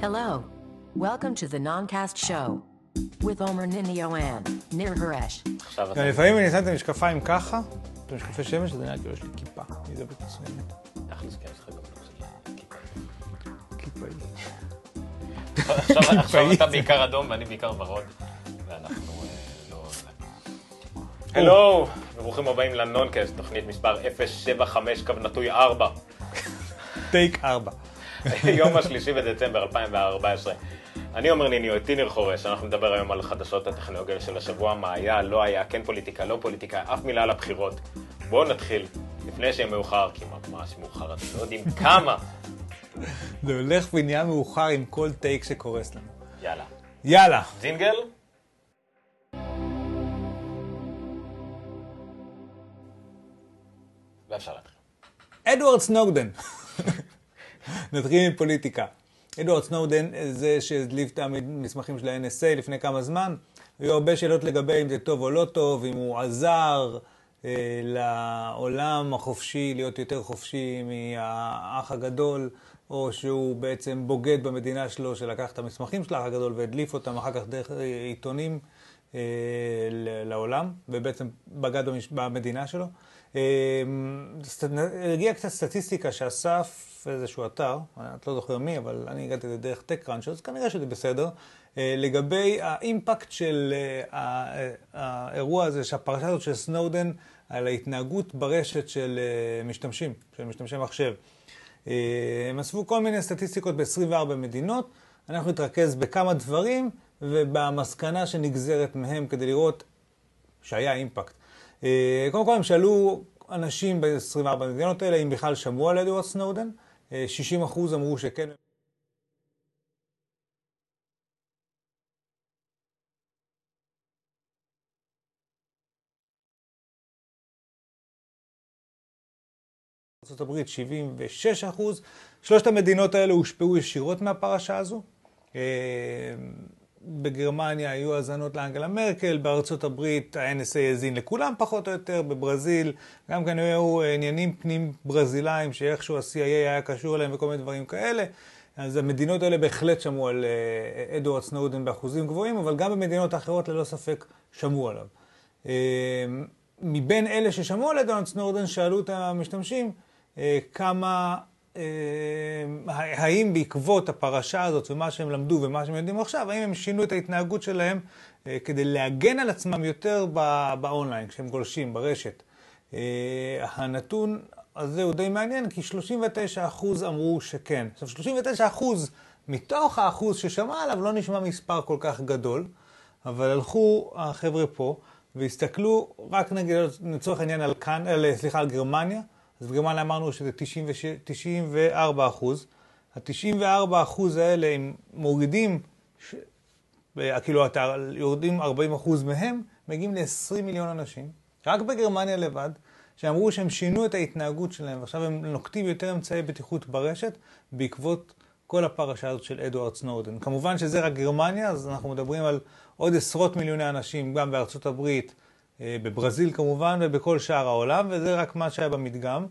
Hello. Welcome to the Noncast Show with Omer Ninio and Nir Haresh. גם לפעמים אני שם את המשקפיים ככה, את המשקפי שמש, אז אני רק כאילו יש לי כיפה. אני אדבר מצוינת. תכלס, כן, היא. עכשיו-. אתה בעיקר אדום ואני בעיקר ורוד, ואנחנו אה, לא... הלו, וברוכים הבאים לנונקאסט, תוכנית מספר 075 קו נטוי 4, טייק ארבע. יום השלישי בדצמבר 2014. אני עומר ניניו, ניר חורש, אנחנו נדבר היום על חדשות הטכנולוגיה של השבוע, מה היה, לא היה, כן פוליטיקה, לא פוליטיקה, אף מילה על הבחירות. בואו נתחיל, לפני שיהיה מאוחר, כי ממש מאוחר, אתם לא יודעים כמה. זה הולך ונהיה מאוחר עם כל טייק שקורס לנו. יאללה. יאללה. זינגל? ואפשר להתחיל. אדוארד סנודן. נתחיל עם פוליטיקה. אדוארד סנודן זה שהדליף את המסמכים של ה-NSA לפני כמה זמן. היו הרבה שאלות לגבי אם זה טוב או לא טוב, אם הוא עזר אה, לעולם החופשי להיות יותר חופשי מהאח הגדול, או שהוא בעצם בוגד במדינה שלו שלקח את המסמכים של האח הגדול והדליף אותם אחר כך דרך אה, עיתונים אה, לעולם, ובעצם בגד במש- במדינה שלו. סט- הגיעה קצת סטטיסטיקה שאסף איזשהו אתר, את לא זוכר מי, אבל אני הגעתי לזה דרך TechCrunch, אז כנראה שזה בסדר, אה, לגבי האימפקט של אה, אה, האירוע הזה, שהפרשה הזאת של סנודן, על ההתנהגות ברשת של משתמשים, של משתמשי מחשב. הם אספו כל מיני סטטיסטיקות ב-24 מדינות, אנחנו נתרכז בכמה דברים ובמסקנה שנגזרת מהם כדי לראות שהיה אימפקט. אה, קודם כל הם שאלו אנשים ב-24 המדינות האלה אם בכלל שמעו על אדוארד סנודן, אה, 60% אמרו שכן. ארה"ב 76 אחוז. שלושת המדינות האלה הושפעו ישירות מהפרשה הזו. אה, בגרמניה היו האזנות לאנגלה מרקל, בארצות הברית ה-NSA האזין לכולם פחות או יותר, בברזיל גם כן היו עניינים פנים ברזילאים שאיכשהו ה-CIA היה קשור אליהם וכל מיני דברים כאלה. אז המדינות האלה בהחלט שמעו על אה, אדוארד סנודן באחוזים גבוהים, אבל גם במדינות אחרות ללא ספק שמעו עליו. אה, מבין אלה ששמעו על אדוארד סנודן, שאלו את המשתמשים אה, כמה, אה, האם בעקבות הפרשה הזאת ומה שהם למדו ומה שהם יודעים עכשיו, האם הם שינו את ההתנהגות שלהם אה, כדי להגן על עצמם יותר באונליין, כשהם גולשים ברשת. אה, הנתון הזה הוא די מעניין, כי 39% אמרו שכן. עכשיו, 39% מתוך האחוז ששמע עליו לא נשמע מספר כל כך גדול, אבל הלכו החבר'ה פה והסתכלו רק נגיד לצורך העניין על, כאן, על, סליחה, על גרמניה, אז בגרמניה אמרנו שזה 96, 94 אחוז. ה-94 אחוז האלה, הם מורידים, ש... כאילו, אתה, יורדים 40 אחוז מהם, מגיעים ל-20 מיליון אנשים, רק בגרמניה לבד, שאמרו שהם שינו את ההתנהגות שלהם, ועכשיו הם נוקטים יותר אמצעי בטיחות ברשת, בעקבות כל הפרשה הזאת של אדוארד סנודן. כמובן שזה רק גרמניה, אז אנחנו מדברים על עוד עשרות מיליוני אנשים, גם בארצות הברית, בברזיל כמובן, ובכל שאר העולם, וזה רק מה שהיה במדגם.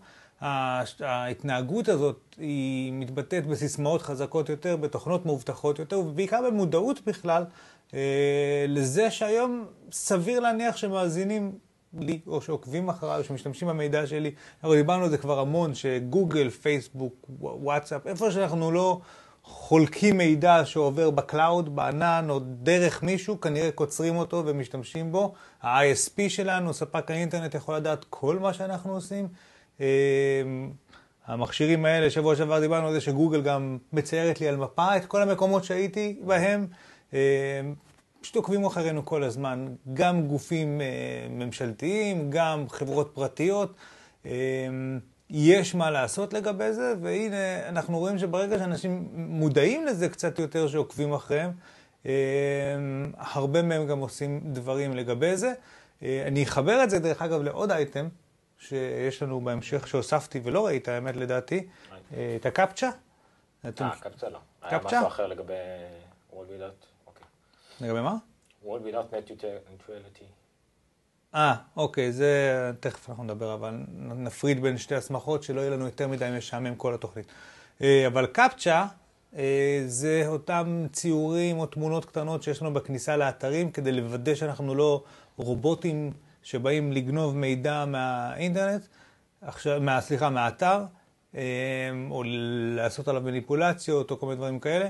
ההתנהגות הזאת היא מתבטאת בסיסמאות חזקות יותר, בתוכנות מאובטחות יותר, ובעיקר במודעות בכלל אה, לזה שהיום סביר להניח שמאזינים לי, או שעוקבים אחריי, או שמשתמשים במידע שלי. אנחנו דיברנו על זה כבר המון, שגוגל, פייסבוק, וואטסאפ, איפה שאנחנו לא חולקים מידע שעובר ב cloud, בענן, או דרך מישהו, כנראה קוצרים אותו ומשתמשים בו. ה-ISP שלנו, ספק האינטרנט, יכול לדעת כל מה שאנחנו עושים. אה, המכשירים האלה, שבוע שעבר דיברנו על זה שגוגל גם מציירת לי על מפה את כל המקומות שהייתי בהם. אה, פשוט עוקבים אחרינו כל הזמן, גם גופים אה, ממשלתיים, גם חברות פרטיות. יש מה לעשות לגבי זה, והנה אנחנו רואים שברגע שאנשים מודעים לזה קצת יותר שעוקבים אחריהם, אה, הרבה מהם גם עושים דברים לגבי זה. אה, אני אחבר את זה, דרך אגב, לעוד אייטם שיש לנו בהמשך שהוספתי ולא ראית, האמת לדעתי, אה, את הקפצ'ה. אה, קפצה לא. היה קפצ'ה? משהו אחר לגבי אוקיי. לגבי מה? World Without Net Neutrality. אה, אוקיי, זה תכף אנחנו נדבר, אבל נפריד בין שתי הסמכות, שלא יהיה לנו יותר מדי משעמם כל התוכנית. אה, אבל קפצ'ה אה, זה אותם ציורים או תמונות קטנות שיש לנו בכניסה לאתרים כדי לוודא שאנחנו לא רובוטים שבאים לגנוב מידע מהאינטרנט, עכשיו, מה, סליחה, מהאתר, אה, או לעשות עליו מניפולציות או כל מיני דברים כאלה.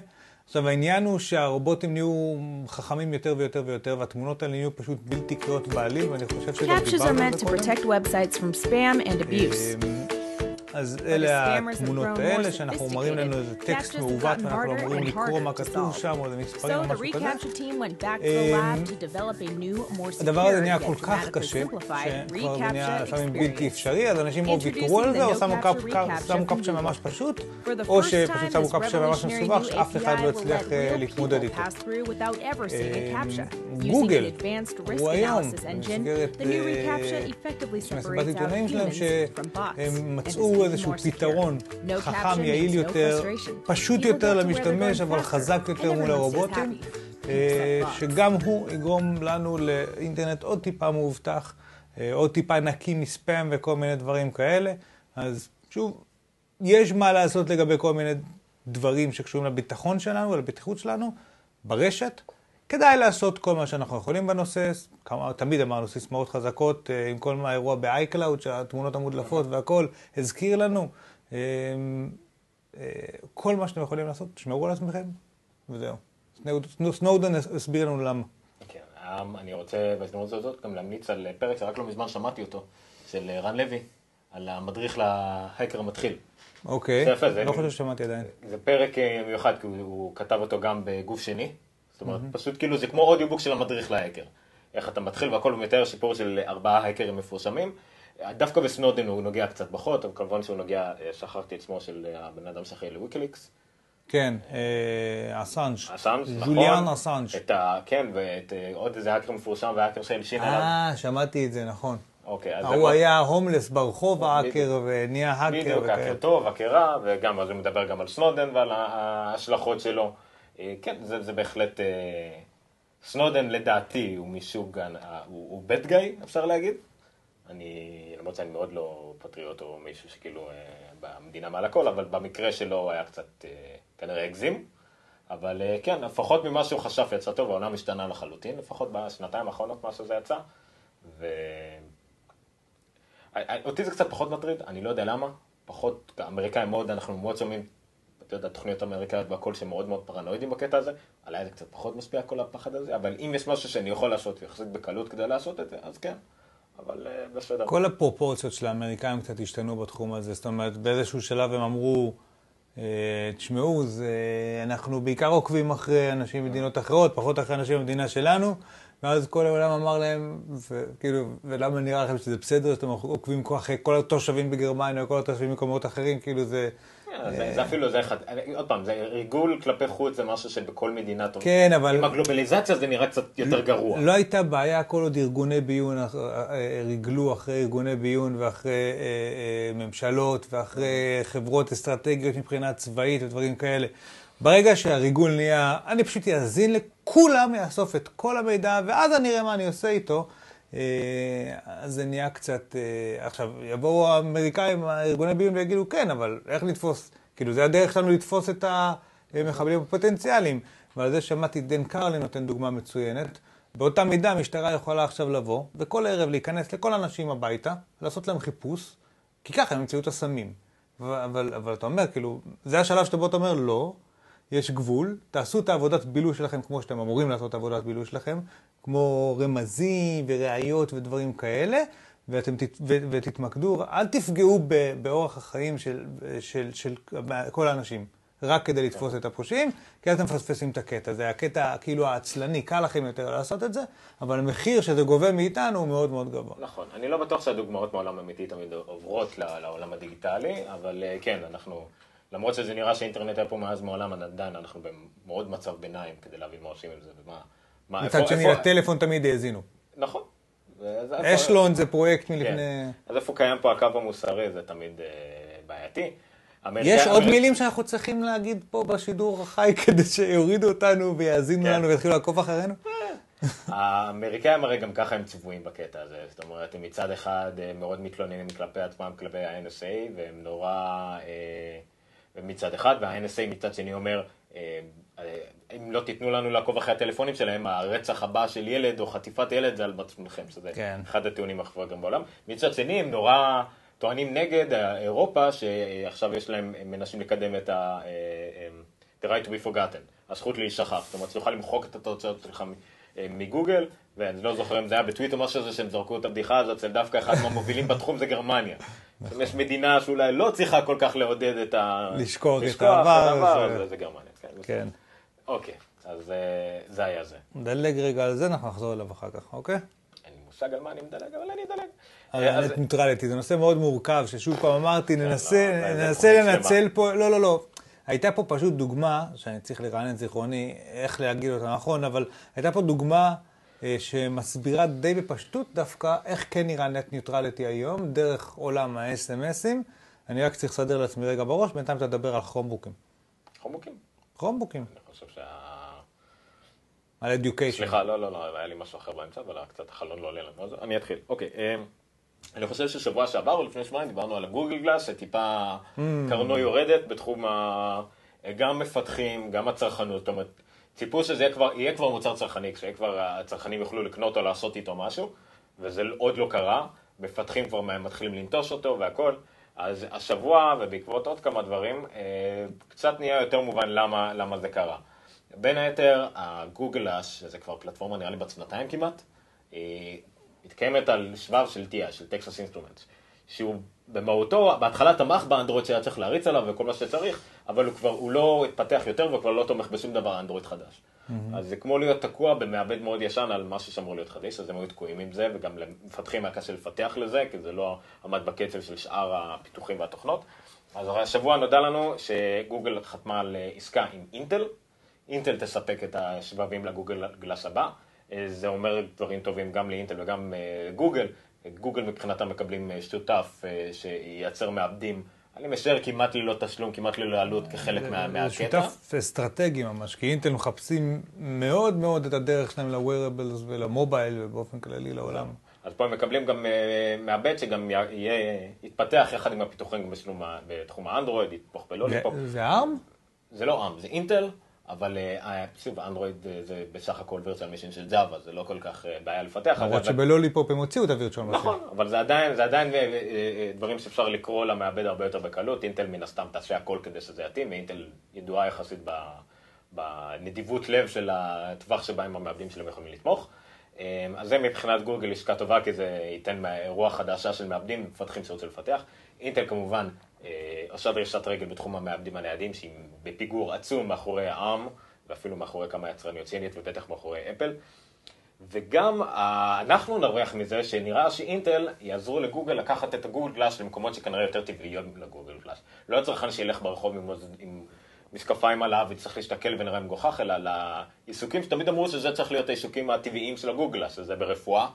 עכשיו העניין הוא שהרובוטים נהיו חכמים יותר ויותר ויותר, והתמונות האלה נהיו פשוט בלתי קריאות בעליל, ואני חושב שגם דיברנו על זה קודם. אז אלה התמונות האלה, שאנחנו מראים לנו איזה טקסט מעוות, ואנחנו אמורים לקרוא מה כתוב שם, או איזה מספרים או משהו כזה. הדבר הזה נהיה כל כך קשה, שכבר זה נהיה לפעמים בלתי אפשרי, אז אנשים או ויתרו על זה, או שמו קפצ'ה ממש פשוט, או שפשוט שמו קפצ'ה ממש מסובך, שאף אחד לא הצליח להתמודד איתו. גוגל, הוא היום, במסגרת מסיבת עיתונאים שלהם, שהם מצאו איזשהו פתרון חכם, יעיל יותר, פשוט יותר למשתמש, אבל חזק יותר מול הרובוטים, אה, שגם הוא יגרום לנו לאינטרנט עוד טיפה מאובטח, אה, עוד טיפה נקי מספאם וכל מיני דברים כאלה. אז שוב, יש מה לעשות לגבי כל מיני דברים שקשורים לביטחון שלנו ולבטיחות שלנו ברשת. כדאי לעשות כל מה שאנחנו יכולים בנושא, כמה, תמיד אמרנו סיסמאות חזקות, אה, עם כל האירוע ב-iCloud, שהתמונות המודלפות והכל הזכיר לנו. אה, אה, כל מה שאתם יכולים לעשות, תשמרו על עצמכם, וזהו. סנודן הסביר לנו למה. כן, אני רוצה בהזדמנות הזאת גם להמליץ על פרק שרק לא מזמן שמעתי אותו, של רן לוי, על המדריך להקר המתחיל. אוקיי, לא חושב ששמעתי עדיין. זה פרק מיוחד, כי הוא כתב אותו גם בגוף שני. זאת אומרת, mm-hmm. פשוט כאילו זה כמו אודיובוק של המדריך להאקר. איך אתה מתחיל והכל מתאר סיפור של ארבעה האקרים מפורסמים. דווקא בסנודן הוא נוגע קצת פחות, אבל כמובן שהוא נוגע, אה, שכחתי את שמו של אה, הבן אדם שאחראי לוויקליקס. כן, אה, אסאנג'. אסאנג', נכון. ז'וליאן אסאנג'. כן, ואת עוד איזה האקר מפורסם והאקר שהלשין עליו. אה, שמעתי את זה, נכון. אוקיי, אז... הוא היה הומלס ברחוב האקר ונהיה האקר. בדיוק, האקר טוב, האקר רע, וגם, אז הוא מדבר גם על סנודן ועל ההשלכות שלו. אה, כן, זה, זה בהחלט... אה, סנודן לדעתי הוא מסוג, הוא, הוא bad guy, אפשר להגיד. אני, למרות שאני מאוד לא פטריוט או מישהו שכאילו אה, במדינה מעל הכל, אבל במקרה שלו היה קצת כנראה הגזים. אבל כן, לפחות ממה שהוא חשב יצא טוב, העונה משתנה לחלוטין, לפחות בשנתיים האחרונות מה שזה יצא. ו... אותי זה קצת פחות מטריד, אני לא יודע למה. פחות, האמריקאים מאוד, אנחנו מאוד שומעים אתה יודע, תוכניות אמריקאיות והכל שמאוד מאוד פרנואידים בקטע הזה, עליי זה קצת פחות משפיע כל הפחד הזה, אבל אם יש משהו שאני יכול לעשות יחסית בקלות כדי לעשות את זה, אז כן. אבל uh, בסדר. כל הפרופורציות של האמריקאים קצת השתנו בתחום הזה, זאת אומרת, באיזשהו שלב הם אמרו, אה, תשמעו, זה, אנחנו בעיקר עוקבים אחרי אנשים ממדינות אחרות, פחות אחרי אנשים במדינה שלנו, ואז כל העולם אמר להם, וכאילו, ולמה נראה לכם שזה בסדר שאתם עוקבים אחרי כל התושבים בגרמניה או כל התושבים במקומות אחרים, כאילו זה... זה אפילו, זה אחד, עוד פעם, זה ריגול כלפי חוץ, זה משהו שבכל מדינה טוב. כן, אבל... עם הגלובליזציה זה נראה קצת יותר גרוע. לא הייתה בעיה כל עוד ארגוני ביון אה, אה, ריגלו אחרי ארגוני ביון ואחרי אה, ממשלות ואחרי חברות אסטרטגיות מבחינה צבאית ודברים כאלה. ברגע שהריגול נהיה, אני פשוט אאזין לכולם, אאסוף את כל המידע, ואז אני אראה מה אני עושה איתו. אז זה נהיה קצת... עכשיו, יבואו האמריקאים, ארגוני ביון, ויגידו, כן, אבל איך לתפוס? כאילו, זה הדרך שלנו לתפוס את המחבלים הפוטנציאליים. ועל זה שמעתי דן קרלי נותן דוגמה מצוינת. באותה מידה המשטרה יכולה עכשיו לבוא, וכל ערב להיכנס לכל האנשים הביתה, לעשות להם חיפוש, כי ככה הם ימצאו את הסמים. אבל, אבל אתה אומר, כאילו, זה השלב שבו אתה אומר, לא, יש גבול, תעשו את העבודת בילוי שלכם כמו שאתם אמורים לעשות את העבודת בילוי שלכם, כמו רמזים וראיות ודברים כאלה, ואתם תת, ו, ותתמקדו, אל תפגעו ב, באורח החיים של, של, של, של כל האנשים, רק כדי לתפוס את הפושעים, כי אתם מפספסים את הקטע. זה הקטע כאילו העצלני, קל לכם יותר לעשות את זה, אבל המחיר שזה גובה מאיתנו הוא מאוד מאוד גבוה. נכון, אני לא בטוח שהדוגמאות מעולם אמיתי תמיד עוברות לעולם הדיגיטלי, אבל אה, כן, אנחנו... למרות שזה נראה שאינטרנט היה פה מאז מעולם, עדיין אנחנו במאוד מצב ביניים כדי להבין מה עושים עם זה ומה... מצד שני, לטלפון תמיד האזינו. נכון. אשלון זה פרויקט כן. מלפני... אז איפה קיים פה הקו המוסרי, זה תמיד אה, בעייתי. יש עוד מילים שאנחנו צריכים להגיד פה בשידור החי כדי שיורידו אותנו ויאזינו כן. לנו ויתחילו לעקוב אחרינו? האמריקאים הרי גם ככה הם צבועים בקטע הזה, זאת אומרת, הם מצד אחד אה, מאוד מתלוננים כלפי עצמם, כלפי ה-NSA, והם נורא... אה, מצד אחד, וה-NSA מצד שני אומר, אה, אם לא תיתנו לנו לעקוב אחרי הטלפונים שלהם, הרצח הבא של ילד או חטיפת ילד זה על מצפונכם, שזה כן. אחד הטיעונים הכי גדולים בעולם. מצד שני, הם נורא טוענים נגד אירופה, שעכשיו יש להם, הם מנסים לקדם את ה... the right to be forgotten, הזכות להישכח. זאת אומרת, תוכל למחוק את התוצאות שלך מגוגל, ואני לא זוכר אם זה היה בטוויטר או משהו כזה שהם זרקו את הבדיחה הזאת, זה דווקא אחד מהמובילים בתחום זה גרמניה. נכון. יש מדינה שאולי לא צריכה כל כך לעודד את ה... לשכוח את העבר. זה גרמניה, כן. כן. אוקיי, אז אה, זה היה זה. נדלג רגע על זה, אנחנו נחזור אליו אחר כך, אוקיי? אין לי מושג על מה אני מדלג, אבל אני אדלג. ה net neutrality, זה נושא מאוד מורכב, ששוב פעם אמרתי, כן, ננסה לא, לנצל פה, לא, לא, לא. הייתה פה פשוט דוגמה, שאני צריך לרענן את זיכרוני, איך להגיד אותה נכון, אבל הייתה פה דוגמה אה, שמסבירה די בפשטות דווקא איך כן נראה net neutrality היום, דרך עולם האס.אם.אסים. אני רק צריך לסדר לעצמי רגע בראש, בינתיים אתה תדבר על כרומבוקים. כרומבוקים? כרומבוקים. אני חושב שה... על אדיוקיישן. סליחה, לא, לא, לא, היה לי משהו אחר באמצע, אבל קצת החלון לא עולה לנו. אני אתחיל. אוקיי. אה, אני חושב ששבוע שעבר או לפני שבועיים דיברנו על הגוגל גלאס, שטיפה mm. קרנו יורדת בתחום ה... גם מפתחים, גם הצרכנות. זאת אומרת, ציפו שזה יהיה כבר, יהיה כבר מוצר צרכני, כשיהיה כבר הצרכנים יוכלו לקנות או לעשות איתו משהו, וזה עוד לא קרה. מפתחים כבר מתחילים לנטוש אותו והכל. אז השבוע, ובעקבות עוד כמה דברים, אה, קצת נהיה יותר מובן למה, למה זה קרה. בין היתר, הגוגל, שזה כבר פלטפורמה נראה לי בת שנתיים כמעט, מתקיימת על שבב של TI, של טקסס אינסטרומנט, שהוא במהותו, בהתחלה תמך באנדרואיד שהיה צריך להריץ עליו וכל מה שצריך, אבל הוא כבר, הוא לא התפתח יותר וכבר לא תומך בשום דבר אנדרואיד חדש. Mm-hmm. אז זה כמו להיות תקוע במעבד מאוד ישן על משהו שאמור להיות חדש, אז הם היו תקועים עם זה, וגם למפתחים היה קשה לפתח לזה, כי זה לא עמד בקצב של שאר הפיתוחים והתוכנות. אז השבוע נודע לנו שגוגל חתמה על עסקה עם אינטל, אינטל תספק את השבבים לגוגל גלאס הבא. אה, זה אומר דברים טובים גם לאינטל וגם אה, גוגל. גוגל מבחינתם מקבלים אה, שותף שייצר מעבדים, אני משער כמעט ללא תשלום, כמעט ללא עלות כחלק מהקטע. זה שותף אסטרטגי ממש, כי אינטל מחפשים מאוד מאוד את הדרך שלהם ל-wearables ולמובייל ובאופן כללי לעולם. אז פה הם מקבלים גם מעבד שגם יהיה, יתפתח יחד עם הפיתוחים בתחום האנדרואיד, יתמוך בלוליפופ. זה ARM? זה לא ARM, זה אינטל. אבל אה, שוב, אנדרואיד אה, זה בסך הכל virtual machine של ג'אווה, זה לא כל כך אה, בעיה לפתח. למרות שבלוליפופ הם הוציאו את ה virtual machine. נכון, אבל זה עדיין, זה עדיין דברים שאפשר לקרוא למעבד הרבה יותר בקלות. אינטל מן הסתם תעשה הכל כדי שזה יתאים, ואינטל ידועה יחסית בנדיבות לב של הטווח שבהם המעבדים שלהם יכולים לתמוך. אז זה מבחינת גוגל עסקה טובה, כי זה ייתן רוח חדשה של מעבדים ומפתחים שרוצים לפתח. אינטל כמובן עושה דרישת רגל בתחום המעבדים הניידים, שהיא בפיגור עצום מאחורי העם, ואפילו מאחורי כמה יצרניות סינית, ובטח מאחורי אפל. וגם אנחנו נרוויח מזה שנראה שאינטל יעזרו לגוגל לקחת את הגוגל גלאס למקומות שכנראה יותר טבעיות לגוגל גלאס. לא הצרכן שילך ברחוב עם, עם משקפיים עליו וצריך להסתכל ונראה מגוחך, אלא לעיסוקים שתמיד אמרו שזה צריך להיות העיסוקים הטבעיים של הגוגל גלאס, שזה ברפואה,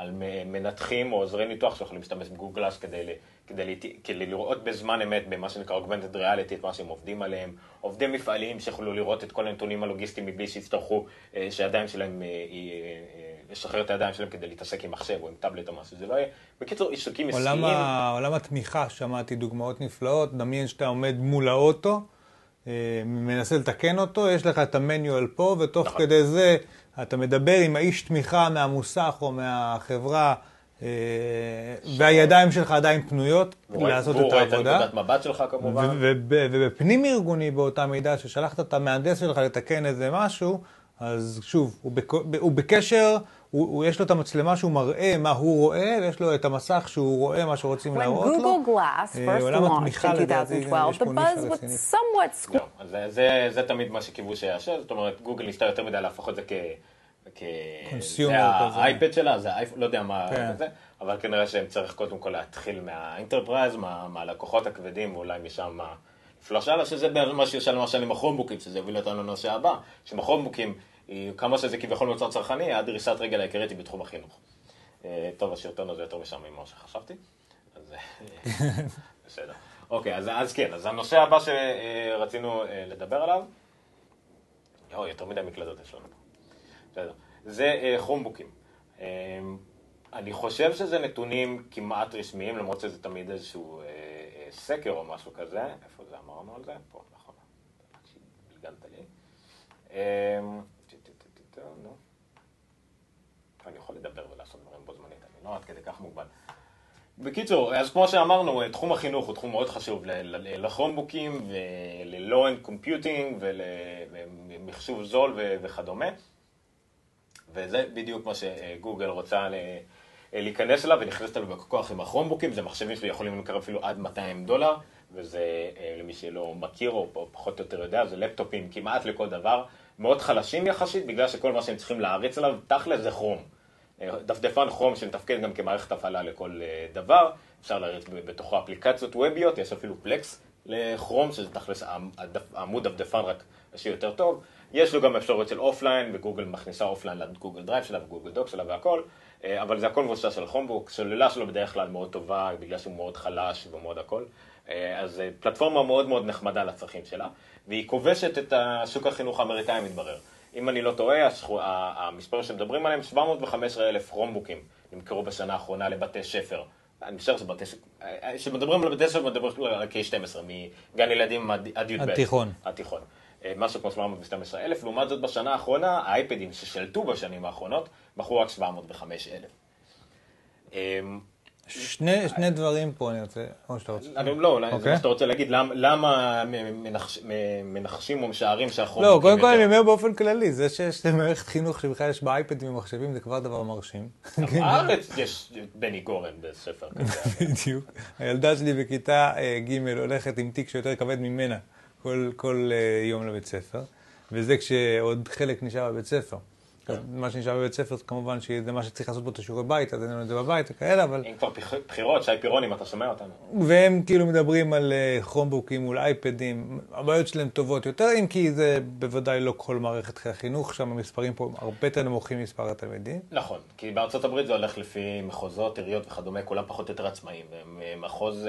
על מנתחים או עוזרי ניתוח שיכולים להשתמש בגוגל גלאס כדי כדי, כדי לראות בזמן אמת במה שנקרא Augmented Reality את מה שהם עובדים עליהם, עובדי מפעלים שיכולו לראות את כל הנתונים הלוגיסטיים מבלי שיצטרכו אה, שהידיים שלהם, אה, אה, לשחרר את הידיים שלהם כדי להתעסק עם מחשב או עם טאבלט או משהו, זה לא יהיה, בקיצור, עיסוקים עסקיים. עולם התמיכה, שמעתי דוגמאות נפלאות, דמיין שאתה עומד מול האוטו, מנסה לתקן אותו, יש לך את המניואל פה, ותוך נכון. כדי זה אתה מדבר עם האיש תמיכה מהמוסך או מהחברה. אה, והידיים שלך עדיין פנויות לעשות את העבודה. והוא רואה את נקודת מבט שלך כמובן. ובפנים ארגוני באותה מידה, ששלחת את המהנדס שלך לתקן איזה משהו, אז שוב, הוא בקשר, הוא, יש לו את המצלמה שהוא מראה מה הוא רואה, ויש לו את המסך שהוא רואה מה שרוצים להראות לו. When Google Glass first launched in 2012, the buzz was somewhat... זה תמיד מה שקיוו שיאשר, זאת אומרת, גוגל ניסתה יותר מדי להפוך את זה כ... זה האייפד שלה, זה האייפון, לא יודע מה כן. זה, אבל כנראה שהם צריך קודם כל להתחיל מה enterprise, מהלקוחות הכבדים, ואולי משם לפלוש הלאה, שזה מה שישאל למשל עם הכרומבוקים, שזה יוביל אותנו לנושא הבא, שבכרומבוקים, כמה שזה כביכול מוצר צרכני, הדריסת רגל העיקרית היא בתחום החינוך. אה, טוב, השרטון הזה יותר משעמם ממה שחשבתי, אז אה, בסדר. אוקיי, אז, אז כן, אז הנושא הבא שרצינו אה, לדבר עליו, יואו, יותר מדי מקלדות יש לנו פה. בסדר. זה כרומבוקים. Uh, אני חושב שזה נתונים כמעט רשמיים, למרות שזה תמיד איזשהו סקר או משהו כזה, איפה זה אמרנו על זה? פה, נכון. בלגנת לי. אמ, אני יכול לדבר ולעשות דברים בו זמנית, אני לא עד כדי כך מוגבל. בקיצור, אז כמו שאמרנו, תחום החינוך הוא תחום מאוד חשוב לכרומבוקים ול-low-end computing ולמחשוב זול וכדומה. וזה בדיוק מה שגוגל רוצה להיכנס אליו, ונכנסת אליו בכוח עם הכרומבוקים, זה מחשבים שיכולים למכר אפילו עד 200 דולר, וזה, למי שלא מכיר או פחות או יותר יודע, זה לפטופים כמעט לכל דבר, מאוד חלשים יחסית, בגלל שכל מה שהם צריכים להריץ עליו, תכל'ס זה כרום. דפדפן כרום שמתפקד גם כמערכת הפעלה לכל דבר, אפשר להריץ בתוכו אפליקציות ווביות, יש אפילו פלקס לכרום, שזה תכלס עמוד דפדפן רק שיותר טוב. יש לו גם אפשרות של offline, וגוגל מכניסה offline לגוגל דרייב שלה וגוגל דוק שלה והכל, אבל זה הכל מבוסס על כרומבוק, סוללה שלו בדרך כלל מאוד טובה, בגלל שהוא מאוד חלש ומאוד הכל. אז פלטפורמה מאוד מאוד נחמדה לצרכים שלה, והיא כובשת את השוק החינוך האמריקאי מתברר. אם אני לא טועה, המספרים שמדברים עליהם, 715 אלף כרומבוקים נמכרו בשנה האחרונה לבתי ספר. אני משער שבתי ספר, כשמדברים על בתי ספר, מדברים על K12, מגן ילדים עד י"ב. התיכון. התיכון. משהו כמו 712 אלף, לעומת זאת בשנה האחרונה, האייפדים ששלטו בשנים האחרונות, מכרו רק 705 אלף. שני, שני דברים פה אני רוצה, או שאתה רוצה. אני, לא, אולי okay. זה אוקיי. מה שאתה רוצה להגיד, למה, למה מנחש, מנחשים או משערים שהחוק... לא, קודם כל אני אומר באופן כללי, זה שיש מערכת חינוך שבכלל יש בה אייפדים ומחשבים, זה כבר דבר מרשים. בארץ יש בני גורן בספר כזה. בדיוק. הילדה שלי בכיתה ג' הולכת עם תיק שיותר כבד ממנה כל, כל יום לבית ספר, וזה כשעוד חלק נשאר בבית ספר. מה שנשאר בבית ספר, כמובן שזה מה שצריך לעשות בו את השיעורי בית, אז אין לנו את זה בבית וכאלה, אבל... אם כבר בחירות, שי פירון, אם אתה שומע אותנו. והם כאילו מדברים על כרומבוקים מול אייפדים, הבעיות שלהם טובות יותר, אם כי זה בוודאי לא כל מערכת החינוך, שם המספרים פה הרבה יותר נמוכים ממספר התלמידים. נכון, כי בארצות הברית זה הולך לפי מחוזות, עיריות וכדומה, כולם פחות או יותר עצמאיים. מחוז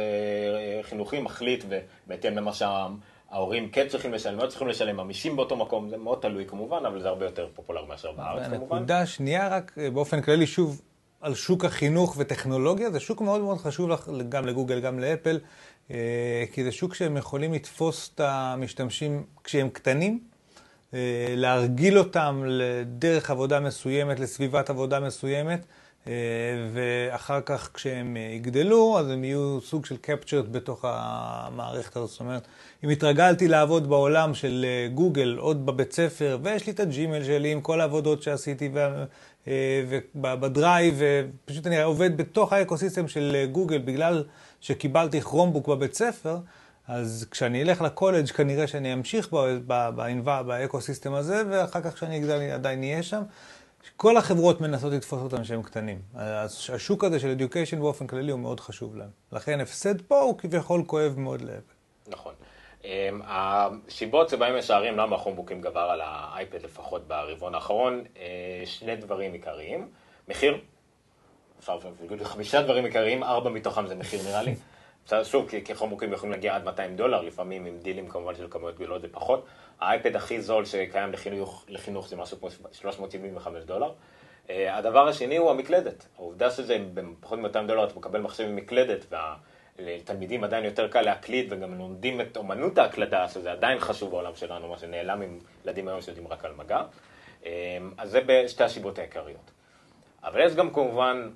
חינוכי מחליט, ובהתאם למה שהעם... ההורים כן צריכים לשלם, לא צריכים לשלם, ממישים באותו מקום, זה מאוד תלוי כמובן, אבל זה הרבה יותר פופולר מאשר בארץ כמובן. נקודה שנייה רק, באופן כללי, שוב, על שוק החינוך וטכנולוגיה, זה שוק מאוד מאוד חשוב גם לגוגל, גם לאפל, כי זה שוק שהם יכולים לתפוס את המשתמשים כשהם קטנים, להרגיל אותם לדרך עבודה מסוימת, לסביבת עבודה מסוימת. ואחר כך כשהם יגדלו, אז הם יהיו סוג של captured בתוך המערכת הזאת. זאת אומרת, אם התרגלתי לעבוד בעולם של גוגל עוד בבית ספר, ויש לי את הג'ימל שלי עם כל העבודות שעשיתי בדרייב, ופשוט אני עובד בתוך ה ecosystem של גוגל בגלל שקיבלתי כרומבוק בבית ספר, אז כשאני אלך לקולג' כנראה שאני אמשיך ב ecosystem הזה, ואחר כך כשאני אגדל אני עדיין אהיה שם. כל החברות מנסות לתפוס אותם שהם קטנים. השוק הזה של education באופן כללי הוא מאוד חשוב להם. לכן הפסד פה הוא כביכול כואב מאוד לאפל. נכון. השיבות שבהם משערים למה החומבוקים גבר על האייפד לפחות ברבעון האחרון, שני דברים עיקריים. מחיר, חמישה דברים עיקריים, ארבע מתוכם זה מחיר נראה לי. שוב, כי חומבוקים יכולים להגיע עד 200 דולר, לפעמים עם דילים כמובן של כמויות גדולות זה פחות. האייפד הכי זול שקיים לחינוך, לחינוך זה משהו כמו 375 דולר. הדבר השני הוא המקלדת. העובדה שזה בפחות מ-200 דולר אתה מקבל מחשב עם מקלדת, ולתלמידים עדיין יותר קל להקליד וגם לומדים את אומנות ההקלדה, שזה עדיין חשוב בעולם שלנו, מה שנעלם עם ילדים היום שיודעים רק על מגע. אז זה בשתי השיבות העיקריות. אבל יש גם כמובן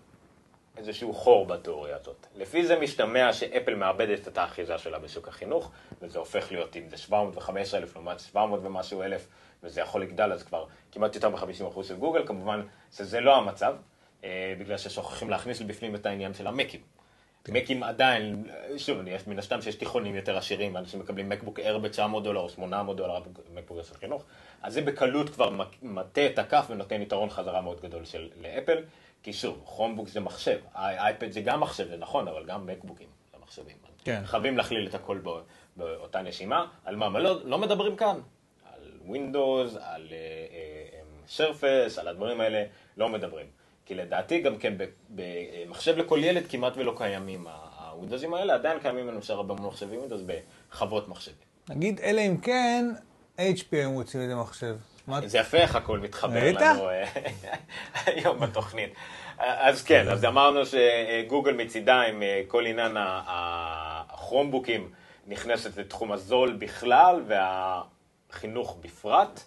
איזשהו חור בתיאוריה הזאת. לפי זה משתמע שאפל מאבדת את האחיזה שלה בשוק החינוך, וזה הופך להיות, אם זה 705 אלף לעומת 700 ומשהו אלף, וזה יכול לגדל, אז כבר כמעט יותר מ-50% של גוגל, כמובן שזה לא המצב, בגלל ששוכחים להכניס לבפנים את העניין של המקים. מקים עדיין, שוב, יש מן הסתם שיש תיכונים יותר עשירים, אנשים מקבלים מקבוק אר ב-900 דולר או 800 דולר, מקבוק של חינוך, אז זה בקלות כבר מטה את הכף ונותן יתרון חזרה מאוד גדול של, לאפל. כי שוב, כרומבוק זה מחשב, אייפד זה גם מחשב, זה נכון, אבל גם מקבוקים זה מחשבים. כן. חייבים להכליל את הכל באותה נשימה. על מה? לא, לא מדברים כאן. על ווינדוס, על שרפס, על הדברים האלה, לא מדברים. כי לדעתי גם כן במחשב לכל ילד כמעט ולא קיימים הווינדוסים האלה, עדיין קיימים לנו הרבה מחשבים ווינדוס בחוות מחשבים. נגיד, אלא אם כן, HP הם רוצים את המחשב. זה יפה איך הכל מתחבר לנו היום בתוכנית. אז כן, אז אמרנו שגוגל מצידה עם כל עניין הכרומבוקים נכנסת לתחום הזול בכלל והחינוך בפרט.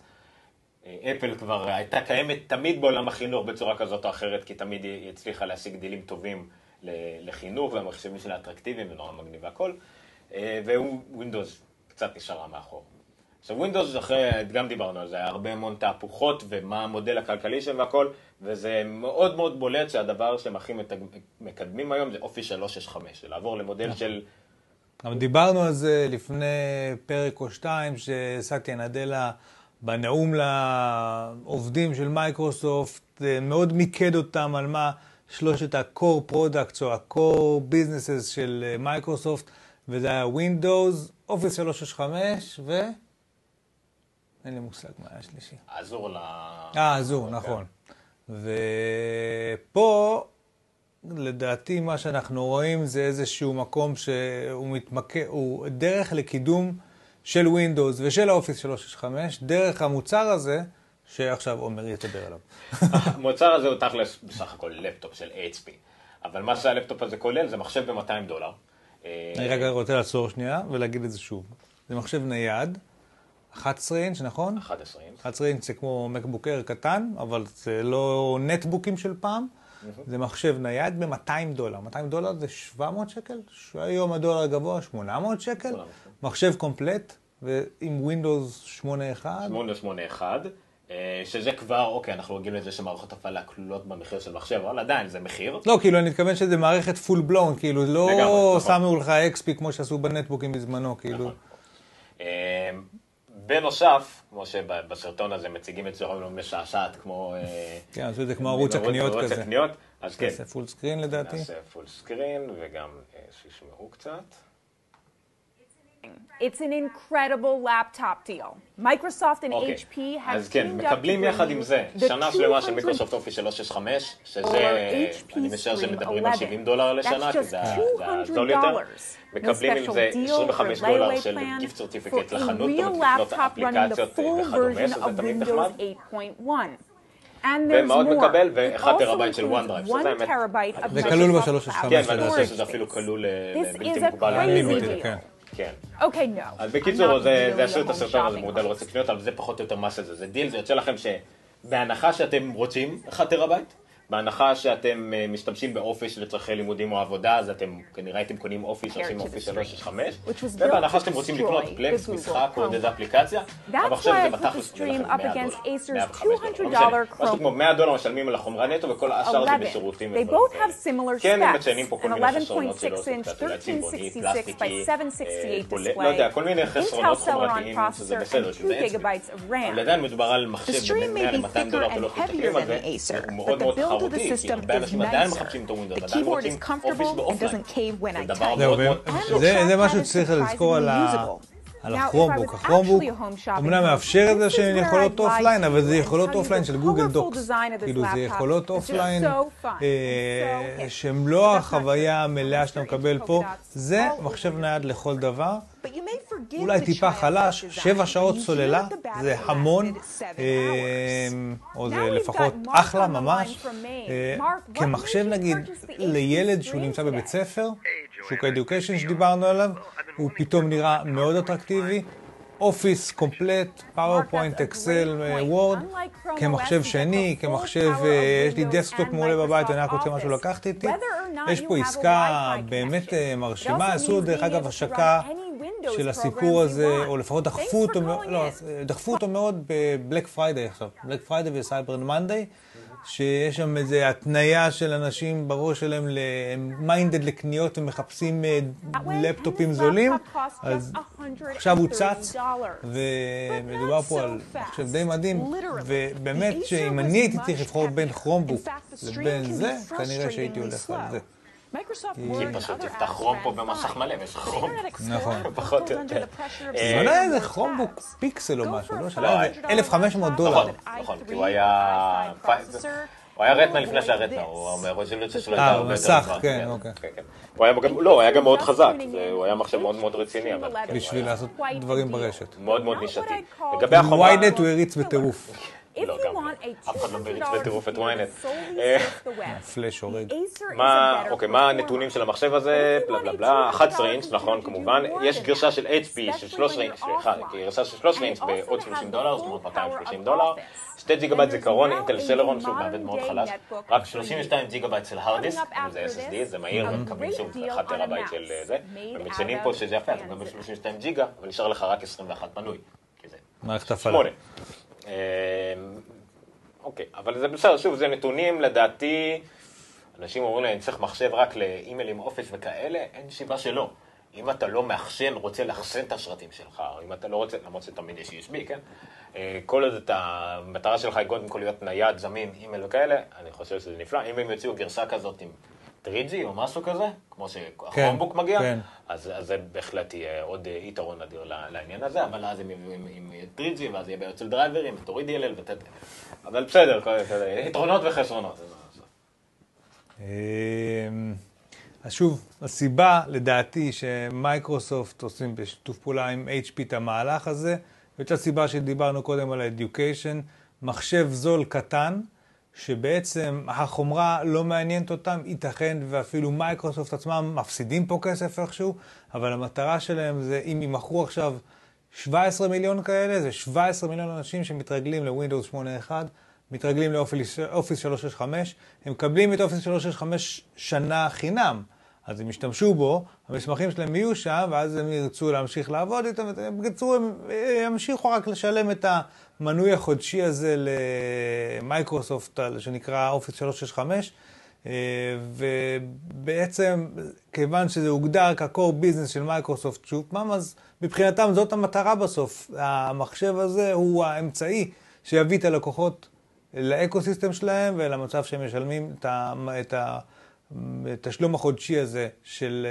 אפל כבר הייתה קיימת תמיד בעולם החינוך בצורה כזאת או אחרת, כי תמיד היא הצליחה להשיג דילים טובים לחינוך, והמחשבים שלה אטרקטיביים ונורא מגניב והכל, Windows קצת נשארה מאחור. עכשיו Windows, אחרי, גם דיברנו על זה, הרבה המון תהפוכות ומה המודל הכלכלי שלהם והכל, וזה מאוד מאוד בולט שהדבר שהם הכי מקדמים היום זה Office 365, זה לעבור למודל של... גם דיברנו על זה לפני פרק או שתיים, שסאטיה נאדלה בנאום לעובדים של מייקרוסופט, מאוד מיקד אותם על מה שלושת ה-core products או ה-core businesses של מייקרוסופט, וזה היה Windows, Office 365 ו... אין לי מושג מה היה השלישי. Azure ל... אה, Azure, נכון. ופה, לדעתי, מה שאנחנו רואים זה איזשהו מקום שהוא מתמקד, הוא דרך לקידום של Windows ושל ה Office 365, דרך המוצר הזה, שעכשיו עומר ידבר עליו. המוצר הזה הוא תכלס בסך הכל לפטופ של HP, אבל מה שהלפטופ הזה כולל זה מחשב ב-200 דולר. אני רגע רוצה לעצור שנייה ולהגיד את זה שוב. זה מחשב נייד, 11 אינץ', נכון? 11 אינץ'. 11 אינץ' זה כמו MacBook Air קטן, אבל זה לא נטבוקים של פעם. זה מחשב נייד ב-200 דולר. 200 דולר זה 700 שקל? היום הדולר הגבוה 800 שקל. מחשב קומפלט, ועם Windows 8.1. 8.8.1. שזה כבר, אוקיי, אנחנו רגילים לזה שמערכות הפעלה כלולות במחיר של מחשב, אבל עדיין זה מחיר. לא, כאילו, אני מתכוון שזה מערכת פול בלון, כאילו, לא שמו לך XP כמו שעשו בנטבוקים בזמנו, כאילו. בנוסף, כמו שבסרטון הזה מציגים את זה משעשעת כמו... כן, עשו את זה כמו ערוץ הקניות כזה. ערוץ הקניות, אז כן. נעשה פול סקרין לדעתי. נעשה פול סקרין וגם שישמעו קצת. It's an incredible laptop deal. Microsoft and אוקיי, HP have אז כן, teamed up to מקבלים יחד bring עם you זה the שנה שלמה של 200 מיקרוסופט אופיס 365, שזה, HP אני משער Stream שמדברים על 11. 70 דולר לשנה, That's כי just זה ה- זה הזול $200. יותר. No מקבלים עם special זה deal 25 for דולר layaway של plan גיפט for סרטיפיקט a לחנות, real לקנות laptop running the אפליקציות full וכדומה, version שזה of תמיד Windows נחמד. 8.1. And there's ומאוד more. מקבל, It ואחד also טראבייט של includes OneDrive, one שזה האמת. terabyte of זה כלול Microsoft ב-365 Cloud כן, ואני חושב storage שזה אפילו space. כלול ל- This לבלתי is a מוגבל. כן. Okay, no. אז I'm בקיצור, not זה עשו את home הסרטון הזה מודל רוצה קניות, אבל זה פחות או יותר מה שזה. זה דיל, זה יוצא לכם שבהנחה שאתם רוצים 1 טראבייט, בהנחה שאתם אה, משתמשים באופיס לצרכי לימודים או עבודה, אז אתם כנראה הייתם קונים אופיס the אופיס street, 365, which was ובהנחה שאתם רוצים לקנות פלקס, משחק או עוד איזה. אפליקציה, המחשב הזה בתכלס עולה לכם up 100 against דולר, Acer's 105 דולר, לא $200 משנה, משהו כמו 100 דולר משלמים על החומרה נטו וכל השאר זה 11. בשירותים כן, הם. מציינים פה כל מיני חסרונות שלו, 11.6 זה צבעוני, 1366 פלסטיקי, אה, 768 בולט, display, לא יודע, כל מיני חסרונות חומרתיים, שזה בסדר, שזה 2 אצבע. gigabytes of RAM. אבל עדיין מדובר על מחשב בין 100 may be ל-200 thicker דולר, ולא מסתכלים על זה, הוא מאוד מאוד the תחרותי, כי system הרבה is אנשים עדיין. מחפשים את הווינדוס, The עדיין keyboard רוצים is אופיס comfortable and באופליין. doesn't cave when זה משהו is שצריך לזכור על ה... על Now, if I הכרומבוק. הכרומבוק אמנם מאפשר את זה this is שהן יכולות אופליין, אבל זה יכולות אופליין של גוגל דוקס. כאילו זה יכולות אופליין אה. שהן לא החוויה. המלאה שאתה מקבל פה. זה מחשב נייד לכל דבר. אולי טיפה חלש, שבע שעות סוללה, זה המון, אה, hours. או Now זה we've לפחות אחלה ממש. אה, Mark, what כמחשב נגיד לילד שהוא נמצא? בבית ספר, שוק ה education שדיברנו עליו, הוא פתאום נראה מאוד אטרקטיבי. Office complete, PowerPoint, Excel, Word, כמחשב שני, כמחשב, אה, יש לי desktop מעולה בבית, אני רק רוצה משהו לקחת איתי. יש פה עסקה באמת מרשימה, עשו דרך אגב השקה של הסיפור הזה, או לפחות דחפו אותו, לא, דחפו אותו מאוד ב Black Friday עכשיו, Black Friday ו Cyber Monday, שיש שם איזו התניה של אנשים בראש שלהם, הם מיינדד לקניות ומחפשים אה, לפטופים זולים, אז עכשיו הוא צץ, ומדובר פה על מחשב די מדהים, ובאמת שאם אני הייתי צריך לבחור בין כרומבוק לבין זה, כנראה שהייתי הולך על זה. כי פשוט תפתח כרום פה במסך מלא, ויש לך כרום. נכון. פחות או יותר. זה לא היה איזה כרומבוק פיקסל או משהו, לא? שלא היה איזה 1,500 דולר. נכון, נכון, כי הוא היה... הוא היה רטנה לפני שהיה רטנה, הוא הרזולוציה שלו הייתה אה, הרבה יותר גבוהה. כן, אוקיי. כן, כן. הוא היה גם, לא, הוא היה גם מאוד חזק, הוא היה מחשב מאוד מאוד רציני, אבל כן, בשביל לעשות דברים ברשת. מאוד מאוד נישתי. לגבי החומרה, וויינט הוא הריץ בטירוף. לא, גם לא. אף אחד לא בריץ בטירוף את ynet. פלאש הורג. מה, אוקיי, מה הנתונים של המחשב הזה? בלה בלה בלה, 11 אינץ', נכון, כמובן. יש גרשה של HP של 13 אינץ', סליחה, גרשה של 13 אינץ' בעוד 30 דולר, זאת אומרת 230 דולר. 2 ג'יגה בייט זיכרון, Intel Celeron, שוב מעבד מאוד חלש. רק 32 ג'יגה בייט של hard disk, זה SSD, זה מהיר, מקבלים שוב 1 טראבייט של זה. ומציינים פה שזה יפה, אתה מקבל 32 ג'יגה, אבל נשאר לך רק 21 פנוי. מערכת הפעלה. אמ, אוקיי, אבל זה בסדר, שוב, זה נתונים, לדעתי, אנשים אומרים לי, אני צריך מחשב רק לאימיילים, Office וכאלה, אין סיבה שלא. אם אתה לא מאחסן, רוצה לאחסן את השרתים שלך, או אם אתה לא רוצה, למרות שתמיד יש USB, כן? אה, כל עוד את המטרה שלך היא קודם כל להיות נייד, זמין, אימייל וכאלה, אני חושב שזה נפלא. אם הם יוציאו גרסה כזאת עם 3G או משהו כזה, כמו שה Chromebook כן, מגיע, כן. אז, אז זה בהחלט יהיה עוד יתרון אדיר לעניין הזה, אבל אז יביאו עם 3G, ואז יהיה בעיות של דרייברים, ותוריד DLL ותת... אבל בסדר, יתרונות וחסרונות. אמ, אז שוב, הסיבה לדעתי שמייקרוסופט עושים בשיתוף פעולה עם HP את המהלך הזה, ויש הסיבה שדיברנו קודם על ה-Education, מחשב זול קטן, שבעצם החומרה לא מעניינת אותם, ייתכן ואפילו מייקרוסופט עצמם מפסידים פה כסף איכשהו, אבל המטרה שלהם זה אם ימכרו עכשיו 17 מיליון כאלה, זה 17 מיליון אנשים שמתרגלים ל-Windows 8.1, מתרגלים ל Office 365, הם מקבלים את Office 365 שנה חינם. אז הם ישתמשו בו, המסמכים שלהם יהיו שם, ואז הם ירצו להמשיך לעבוד איתם, בקיצור, הם ימשיכו רק לשלם את המנוי החודשי הזה למייקרוסופט, שנקרא Office 365, אה, ובעצם, כיוון שזה הוגדר כ-core business של מייקרוסופט שוב פעם, אז מבחינתם זאת המטרה בסוף. המחשב הזה הוא האמצעי שיביא את הלקוחות ל ecosystem שלהם ולמצב שהם משלמים את. התשלום החודשי הזה של,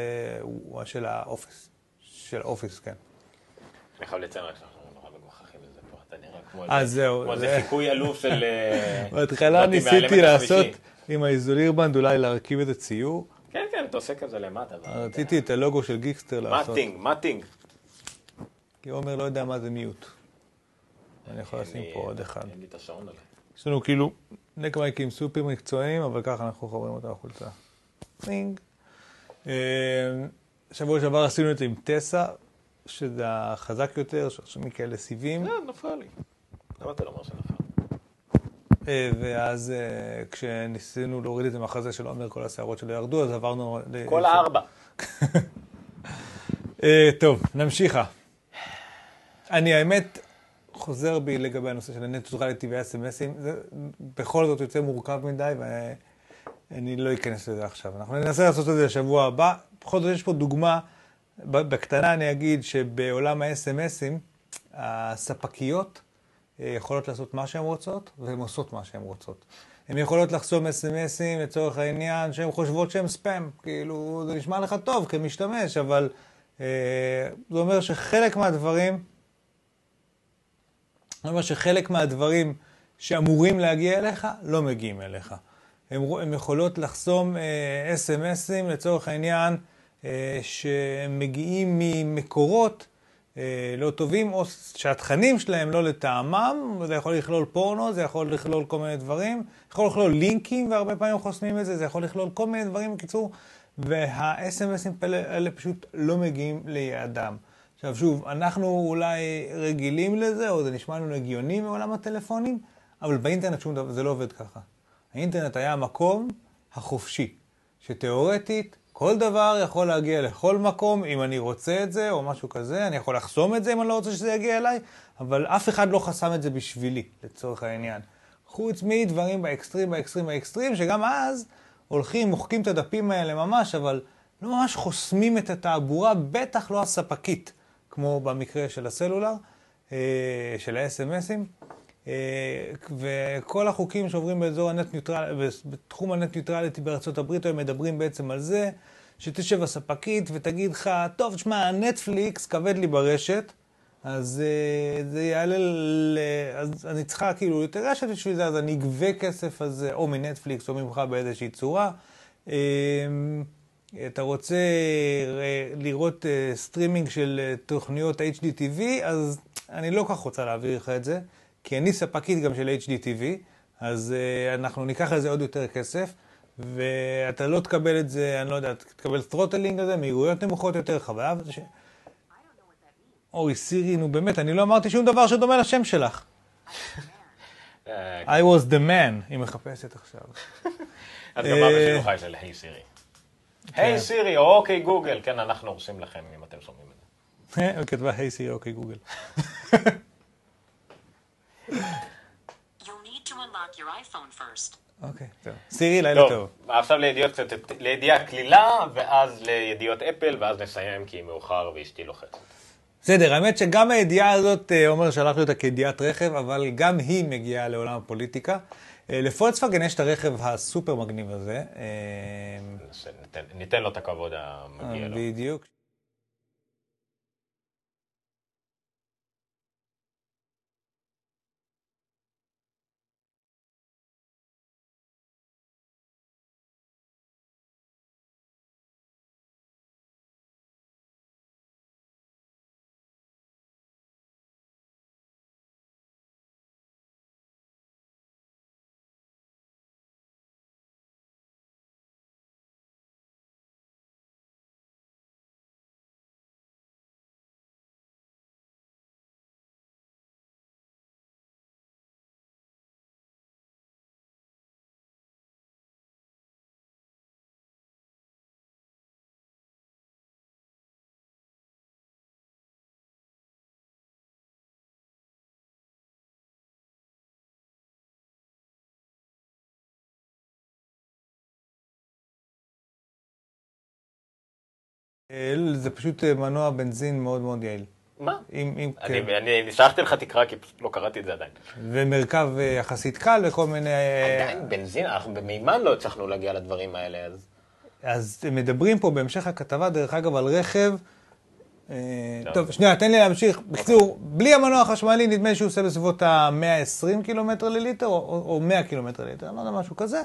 אה, של האופיס, של אופיס, כן. אני חייב לציין רק שאנחנו נורא מגוחכים לזה פה, אתה נראה כמו איזה חיקוי אלוף של... אה, בהתחלה ניסיתי לעשות עם האיזולירבנד אולי להרכיב את הציור. כן, כן, אתה עושה כזה למטה. רציתי את הלוגו של גיקסטר לעשות. מאטינג, מאטינג. כי עומר לא יודע מה זה מיוט. אני יכול לשים פה עוד אחד. אין לי את השעון עליי. יש לנו כאילו נקמייקים סופר מקצועיים, אבל ככה אנחנו חוברים אותה החולצה. פינג. אה, שבוע שעבר עשינו את זה עם טסה, שזה החזק יותר, שעכשיו מכאלה סיבים. כן, נפל לי. למה אתה לא אומר שנפל? אה, ואז אה, כשניסינו להוריד את זה מהחזה של עומר, כל השערות שלו ירדו, אז עברנו... כל הארבע. טוב, נמשיך. אני האמת חוזר בי לגבי הנושא של ה net neutrality ואס.אם.אסים, זה בכל זאת יוצא מורכב מדי, ואני אני לא אכנס לזה עכשיו. אנחנו ננסה לעשות את זה בשבוע הבא. בכל זאת יש פה דוגמה, בקטנה אני אגיד שבעולם ה-SMSים, הספקיות אה, יכולות לעשות מה שהן רוצות, והן עושות מה שהן רוצות. הן יכולות לחסום אס.אם.אסים לצורך העניין שהן חושבות שהן ספאם. כאילו, זה נשמע לך טוב כמשתמש, אבל אה, זה אומר שחלק מהדברים, זה אומר שחלק מהדברים שאמורים להגיע אליך, לא מגיעים אליך. הן יכולות לחסום אס.אם.אסים אה, לצורך העניין אה, שמגיעים ממקורות אה, לא טובים, או שהתכנים שלהם לא לטעמם, זה יכול לכלול פורנו, זה יכול לכלול כל מיני דברים, יכול לכלול לינקים, והרבה פעמים חוסמים את זה, זה יכול לכלול כל מיני דברים בקיצור, וה-SMSים האלה פשוט לא מגיעים ליעדם. עכשיו שוב, אנחנו אולי רגילים לזה, או זה נשמע לנו הגיוני מעולם הטלפונים, אבל באינטרנט שום דבר, זה לא עובד ככה. האינטרנט היה המקום החופשי, שתאורטית כל דבר יכול להגיע לכל מקום אם אני רוצה את זה או משהו כזה, אני יכול לחסום את זה אם אני לא רוצה שזה יגיע אליי, אבל אף אחד לא חסם את זה בשבילי, לצורך העניין. חוץ מדברים ב extreme, ב extreme, ב extreme, שגם אז הולכים, מוחקים את הדפים האלה ממש, אבל לא ממש חוסמים את התעבורה, בטח לא הספקית, כמו במקרה של הסלולר, אה, של ה-SMSים. אה, וכל החוקים שעוברים באזור ה net neutral, בתחום ה net neutrality בארצות הברית, הם מדברים בעצם על זה, שתשב הספקית ותגיד לך, טוב, תשמע, נטפליקס כבד לי ברשת, אז אה, זה יעלה, ל... אז אני צריכה כאילו יותר רשת בשביל זה, אז אני אגבה כסף על זה, או מנטפליקס או ממך באיזושהי צורה. אה, אתה רוצה לראות סטרימינג של תוכניות HDTV, אז אני לא כל כך רוצה להעביר לך את זה. כי אני ספקית גם של HDTV, אז אה, אנחנו ניקח על זה עוד יותר כסף, ואתה לא תקבל את זה, אני לא יודע, תקבל throttling הזה, מהירויות נמוכות יותר, חוויה. ש... אוי, סירי, נו באמת, אני לא אמרתי שום דבר שדומה לשם שלך. I was the man, היא מחפשת עכשיו. אז גם אבא שלו חי של היי סירי. היי סירי, או אוקיי גוגל, כן, אנחנו עושים לכם אם אתם שומעים את זה. היא כתבה היי סירי, אוקיי גוגל. אוקיי, טוב. סירי, לילה טוב. עכשיו לידיעות קצת, לידיעה קלילה, ואז לידיעות אפל, ואז נסיים כי מאוחר ואשתי לוחצת. בסדר, האמת שגם הידיעה הזאת, אה, עומר שלח לי אותה כידיעת רכב, אבל גם היא מגיעה לעולם הפוליטיקה. אה, לפולקסווגן יש את הרכב הסופר מגניב הזה. אה, ניתן לו את הכבוד המגיע לו. בדיוק. זה פשוט אה, מנוע בנזין מאוד מאוד יעיל. מה? אם, אם, אני, כן. אני שלחתי לך תקרה כי פשוט לא קראתי את זה עדיין. ומרכב אה, יחסית קל וכל מיני... אה, עדיין בנזין, אנחנו במימן לא הצלחנו להגיע לדברים האלה, אז... אז מדברים פה בהמשך הכתבה, דרך אגב, על רכב. לא. טוב, שנייה, תן לי להמשיך. בקיצור, בלי המנוע החשמלי, נדמה לי שהוא עושה בסביבות ה-120 קילומטר לליטר, או, או 100 קילומטר לליטר, לא יודע, משהו כזה.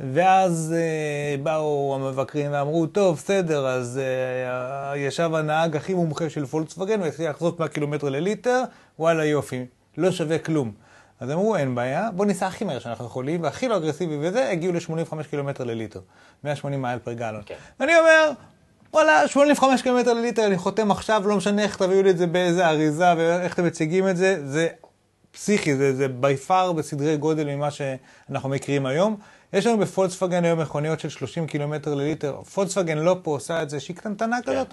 ואז אה, באו המבקרים ואמרו, טוב, בסדר, אז אה, ישב הנהג הכי מומחה של פולקסווגן, הוא הצליח לחצות 100 קילומטר לליטר, וואלה יופי, לא שווה כלום. אז אמרו, אין בעיה, בוא ניסע הכי מהר שאנחנו יכולים, והכי לא אגרסיבי וזה, הגיעו ל-85 קילומטר לליטר, 180 mile per gallon. אוקיי. כן. ואני אומר, וואלה, 85 קילומטר לליטר, אני חותם עכשיו, לא משנה איך תביאו לי את זה באיזה אריזה ואיך אתם מציגים את זה, זה פסיכי, זה, זה by far בסדרי גודל ממה שאנחנו מכירים היום. יש לנו בפולקסווגן היום מכוניות של 30 קילומטר לליטר. פולקסווגן לא פה עושה את זה שהיא קטנטנה כן. כזאת.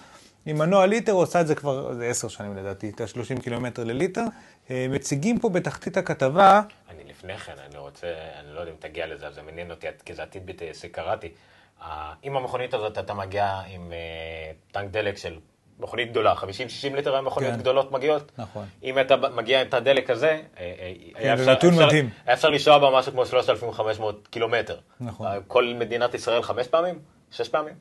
עם מנוע ליטר עושה את זה כבר, זה עשר שנים לדעתי, את ה-30 קילומטר לליטר. אה, מציגים פה בתחתית הכתבה... אני לפני כן, אני רוצה, אני לא יודע אם תגיע לזה, אז זה מעניין אותי, כי זה עתיד שקראתי. עם המכונית הזאת אתה מגיע עם אה, טנק דלק של מכונית גדולה, 50-60 ליטר היום מכוניות כן. גדולות מגיעות. נכון. אם אתה מגיע עם את הדלק הזה, אה, אה, כן, היה, אפשר, אפשר, מדהים. היה אפשר לנסוע בה משהו כמו 3,500 קילומטר. נכון. כל מדינת ישראל חמש פעמים? שש פעמים?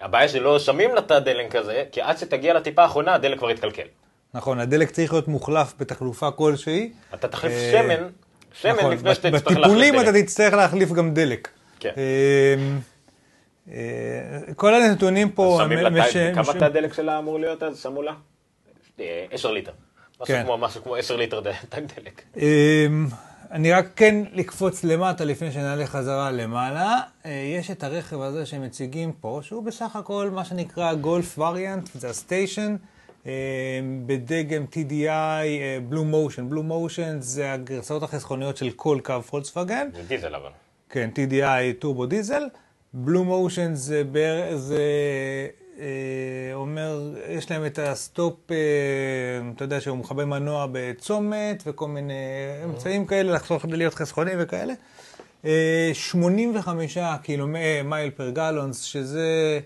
הבעיה שלא שמים לתא דלק כזה, כי עד שתגיע לטיפה האחרונה הדלק כבר יתקלקל. נכון, הדלק צריך להיות מוחלף בתחלופה כלשהי. אתה תחליף שמן, שמן נכון, לפני שאתה תצטרך להחליף דלק. בטיפולים אתה תצטרך להחליף גם דלק. כן. אה, כל הנתונים פה... אז שמים לה כמה תא הדלק שלה אמור להיות אז? שמו לה? 10 ליטר. כן. משהו כמו 10 ליטר תא דלק. אמ, אני רק כן לקפוץ למטה לפני שנעלה חזרה למעלה. אה, יש את הרכב הזה שמציגים פה, שהוא בסך הכל מה שנקרא גולף וריאנט, זה הסטיישן. אמ, בדגם TDI, BlueMotion. BlueMotion זה הגרסאות החסכוניות של כל קו פולקסווגן. זה דיזל אבל. כן, TDI טורבו דיזל. BlueMotion זה, בר... זה אה, אומר, יש להם את ה stop, אה, אתה יודע שהוא מכבה מנוע בצומת וכל מיני אמצעים כאלה, לחסוך להיות חסכוניים וכאלה. אה, 85 קילומטר, אה, mile per gallons, שזה,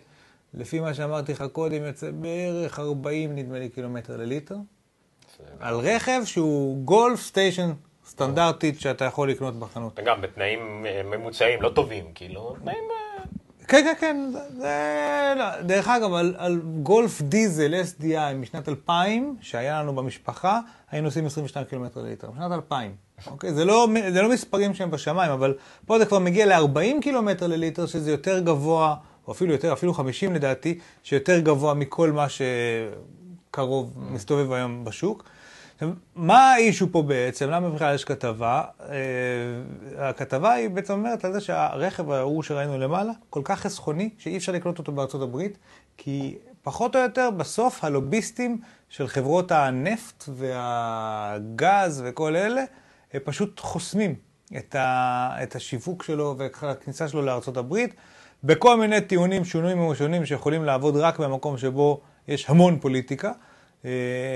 לפי מה שאמרתי לך קודם, יוצא בערך 40 נדמה לי קילומטר לליטר. על רכב שהוא גולף סטיישן סטנדרטית שאתה יכול לקנות בחנות. וגם בתנאים אה, ממוצעים, לא טובים, כאילו, תנאים... כן, כן, כן, זה... לא. דרך אגב, על, על גולף דיזל SDI משנת 2000, שהיה לנו במשפחה, היינו עושים 22 קילומטר ליטר. משנת 2000. אוקיי? זה לא, זה לא מספרים שהם בשמיים, אבל פה זה כבר מגיע ל-40 קילומטר לליטר, שזה יותר גבוה, או אפילו יותר, אפילו 50 לדעתי, שיותר גבוה מכל מה שקרוב, מסתובב היום בשוק. מה האישו פה בעצם? למה בכלל יש כתבה? הכתבה היא בעצם אומרת על זה שהרכב ההוא שראינו למעלה כל כך חסכוני שאי אפשר לקנות אותו בארצות הברית, כי פחות או יותר בסוף הלוביסטים של חברות הנפט והגז וכל אלה, הם פשוט חוסמים את, ה, את השיווק שלו והכניסה שלו לארצות הברית, בכל מיני טיעונים שונים ומשונים שיכולים לעבוד רק במקום שבו יש המון פוליטיקה, אה,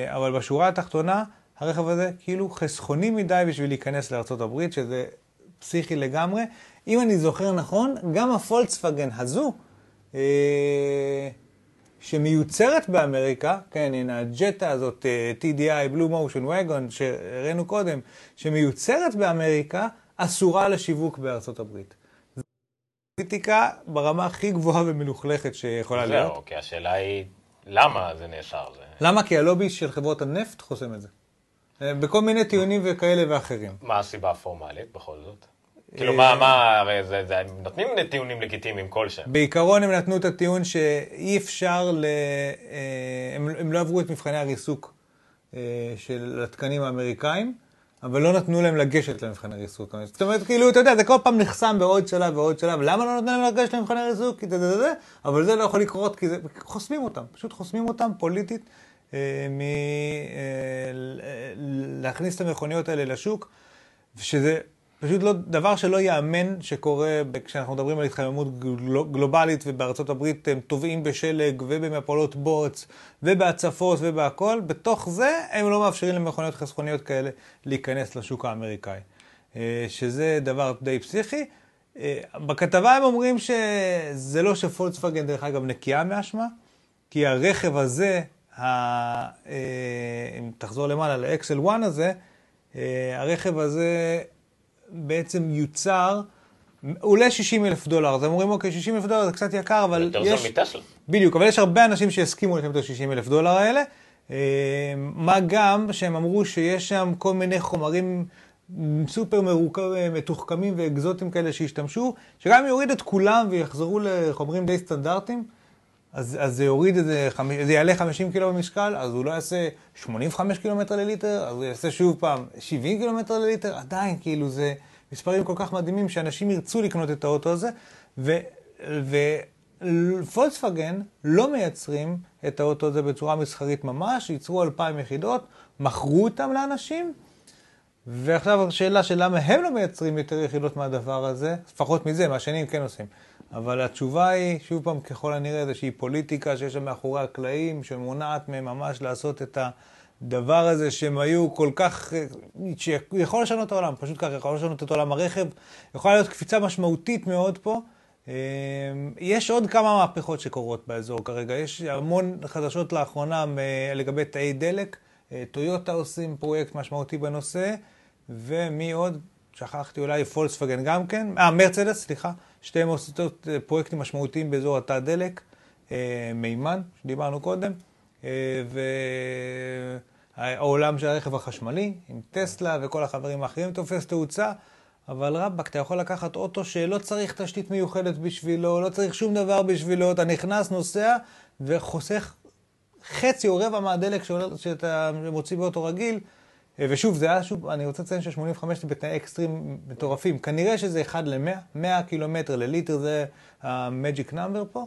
אבל בשורה התחתונה, הרכב הזה כאילו חסכוני מדי בשביל להיכנס הברית, שזה פסיכי לגמרי. אם אני זוכר נכון, גם הפולקסווגן הזו, אה, שמיוצרת באמריקה, כן, הנה הג'טה הזאת, אה, TDI, Blue Motion Wagon, שהראינו קודם, שמיוצרת באמריקה, אסורה לשיווק בארצות הברית. זו פוליטיקה ברמה הכי גבוהה ומלוכלכת שיכולה להיות. זהו, כי השאלה היא, למה זה נאסר? זה... למה? כי הלובי של חברות הנפט חוסם את זה. אה, בכל מיני טיעונים וכאלה ואחרים. מה הסיבה הפורמלית בכל זאת? כאילו, מה, מה, הרי זה, זה, הם נותנים טיעונים לגיטימיים כלשהם. בעיקרון הם נתנו את הטיעון שאי אפשר ל... אה, הם, הם לא עברו את מבחני הריסוק אה, של התקנים האמריקאים, אבל לא נתנו להם לגשת למבחני ריסוק. זאת אומרת, כאילו, אתה יודע, זה כל פעם נחסם בעוד שלב ועוד שלב. למה לא נותנים להם לגשת למבחני ריסוק? כי זה זה, אבל זה לא יכול לקרות, כי זה... חוסמים אותם, פשוט חוסמים אותם פוליטית אה, מ... אה, להכניס את המכוניות האלה לשוק, ושזה פשוט לא, דבר שלא ייאמן שקורה כשאנחנו מדברים על התחממות גלובלית ובארצות הברית הם טובעים בשלג ובמפולות בוץ ובהצפות ובהכל, בתוך זה הם לא מאפשרים למכוניות חסכוניות כאלה להיכנס לשוק האמריקאי, אה, שזה דבר די פסיכי. אה, בכתבה הם אומרים שזה לא שפולקסווגן דרך אגב נקייה מאשמה, כי הרכב הזה, ה... אה, אם תחזור למעלה לאקסל 1 הזה, הרכב הזה בעצם יוצר, עולה 60 אלף דולר, אז אומרים, אוקיי, 60 אלף דולר זה קצת יקר, אבל יש... יותר זול מטסלה. בדיוק, אבל יש הרבה אנשים שיסכימו לקנות את ה-60 אלף דולר האלה. אה, מה גם שהם אמרו שיש שם כל מיני חומרים סופר מתוחכמים ואקזוטיים כאלה שהשתמשו, שגם יוריד את כולם ויחזרו לחומרים די סטנדרטיים, אז, אז זה יוריד את זה, יעלה 50 קילו במשקל, אז הוא לא יעשה 85 קילומטר לליטר, אז הוא יעשה שוב פעם 70 קילומטר לליטר, עדיין, כאילו, זה מספרים כל כך מדהימים שאנשים ירצו לקנות את האוטו הזה, ופולקסווגן לא מייצרים את האוטו הזה בצורה מסחרית ממש, ייצרו 2,000 יחידות, מכרו אותם לאנשים, ועכשיו השאלה של למה הם לא מייצרים יותר יחידות מהדבר הזה, לפחות מזה, מה השנים כן עושים. אבל התשובה היא, שוב פעם, ככל הנראה, איזושהי פוליטיקה שיש שם מאחורי הקלעים, שמונעת מהם ממש לעשות את הדבר הזה שהם היו כל כך, שיכול לשנות את העולם, פשוט ככה, יכול לשנות את עולם הרכב, יכולה להיות קפיצה משמעותית מאוד פה. אמ, יש עוד כמה מהפכות שקורות באזור כרגע, יש המון חדשות לאחרונה לגבי תאי דלק, אה, טויוטה עושים פרויקט משמעותי בנושא, ומי עוד? שכחתי אולי פולקסווגן גם כן, אה, מרצדס, סליחה. שתי מוסדות אה, פרויקטים משמעותיים באזור התא דלק, אה, מימן, שדיברנו קודם, אה, והעולם של הרכב החשמלי, עם טסלה וכל החברים האחרים תופס תאוצה, אבל רבאק, אתה יכול לקחת אוטו שלא צריך תשתית מיוחדת בשבילו, לא צריך שום דבר בשבילו, אתה נכנס, נוסע, וחוסך חצי או רבע מהדלק שאתה מוציא באוטו רגיל. אה, ושוב, זה היה שוב, אני רוצה לציין ש-85 זה בתנאי אקסטרים מטורפים. כנראה שזה 1 ל-100, 100 קילומטר לליטר זה ה magic number פה,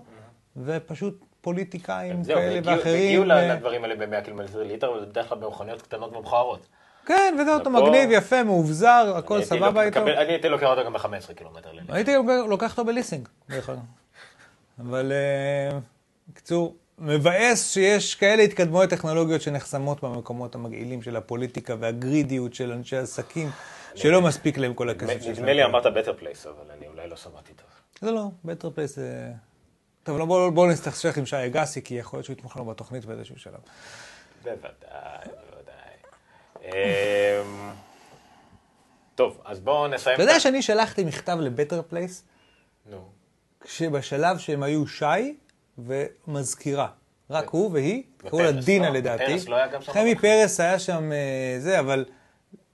ופשוט פוליטיקאים כאלה ואחרים. הגיעו לדברים האלה ב-100 קילומטר לליטר, אבל זה בדרך כלל במכוניות קטנות ומכוערות. כן, וזה אוטו מגניב, יפה, מאובזר, הכל סבבה איתו. אני הייתי לוקח אותו גם ב-15 קילומטר לליטר. הייתי לוקח אותו בליסינג, דרך אגב. אבל, אה, בקיצור, מבאס שיש כאלה התקדמויות טכנולוגיות שנחסמות במקומות המגעילים של הפוליטיקה והגרידיות של אנשי עסקים, שלא מספיק להם כל הכסף נדמה לי אמרת better place, אבל אני אולי לא שמעתי טוב. זה לא, better place זה... טוב, לא, בואו בוא נסתכסך עם שי אגסי, כי יכול להיות שהוא יתמוך לנו בתוכנית באיזשהו שלב. בוודאי, בוודאי. אמ, טוב, אז בואו נסיים. אתה יודע שאני שלחתי מכתב ל Better Place? נו. כשבשלב שהם היו שי, ומזכירה. רק הוא והיא, קראו לה דינה לא? לדעתי. פרס לא? חמי פרס היה שם אה, זה, אבל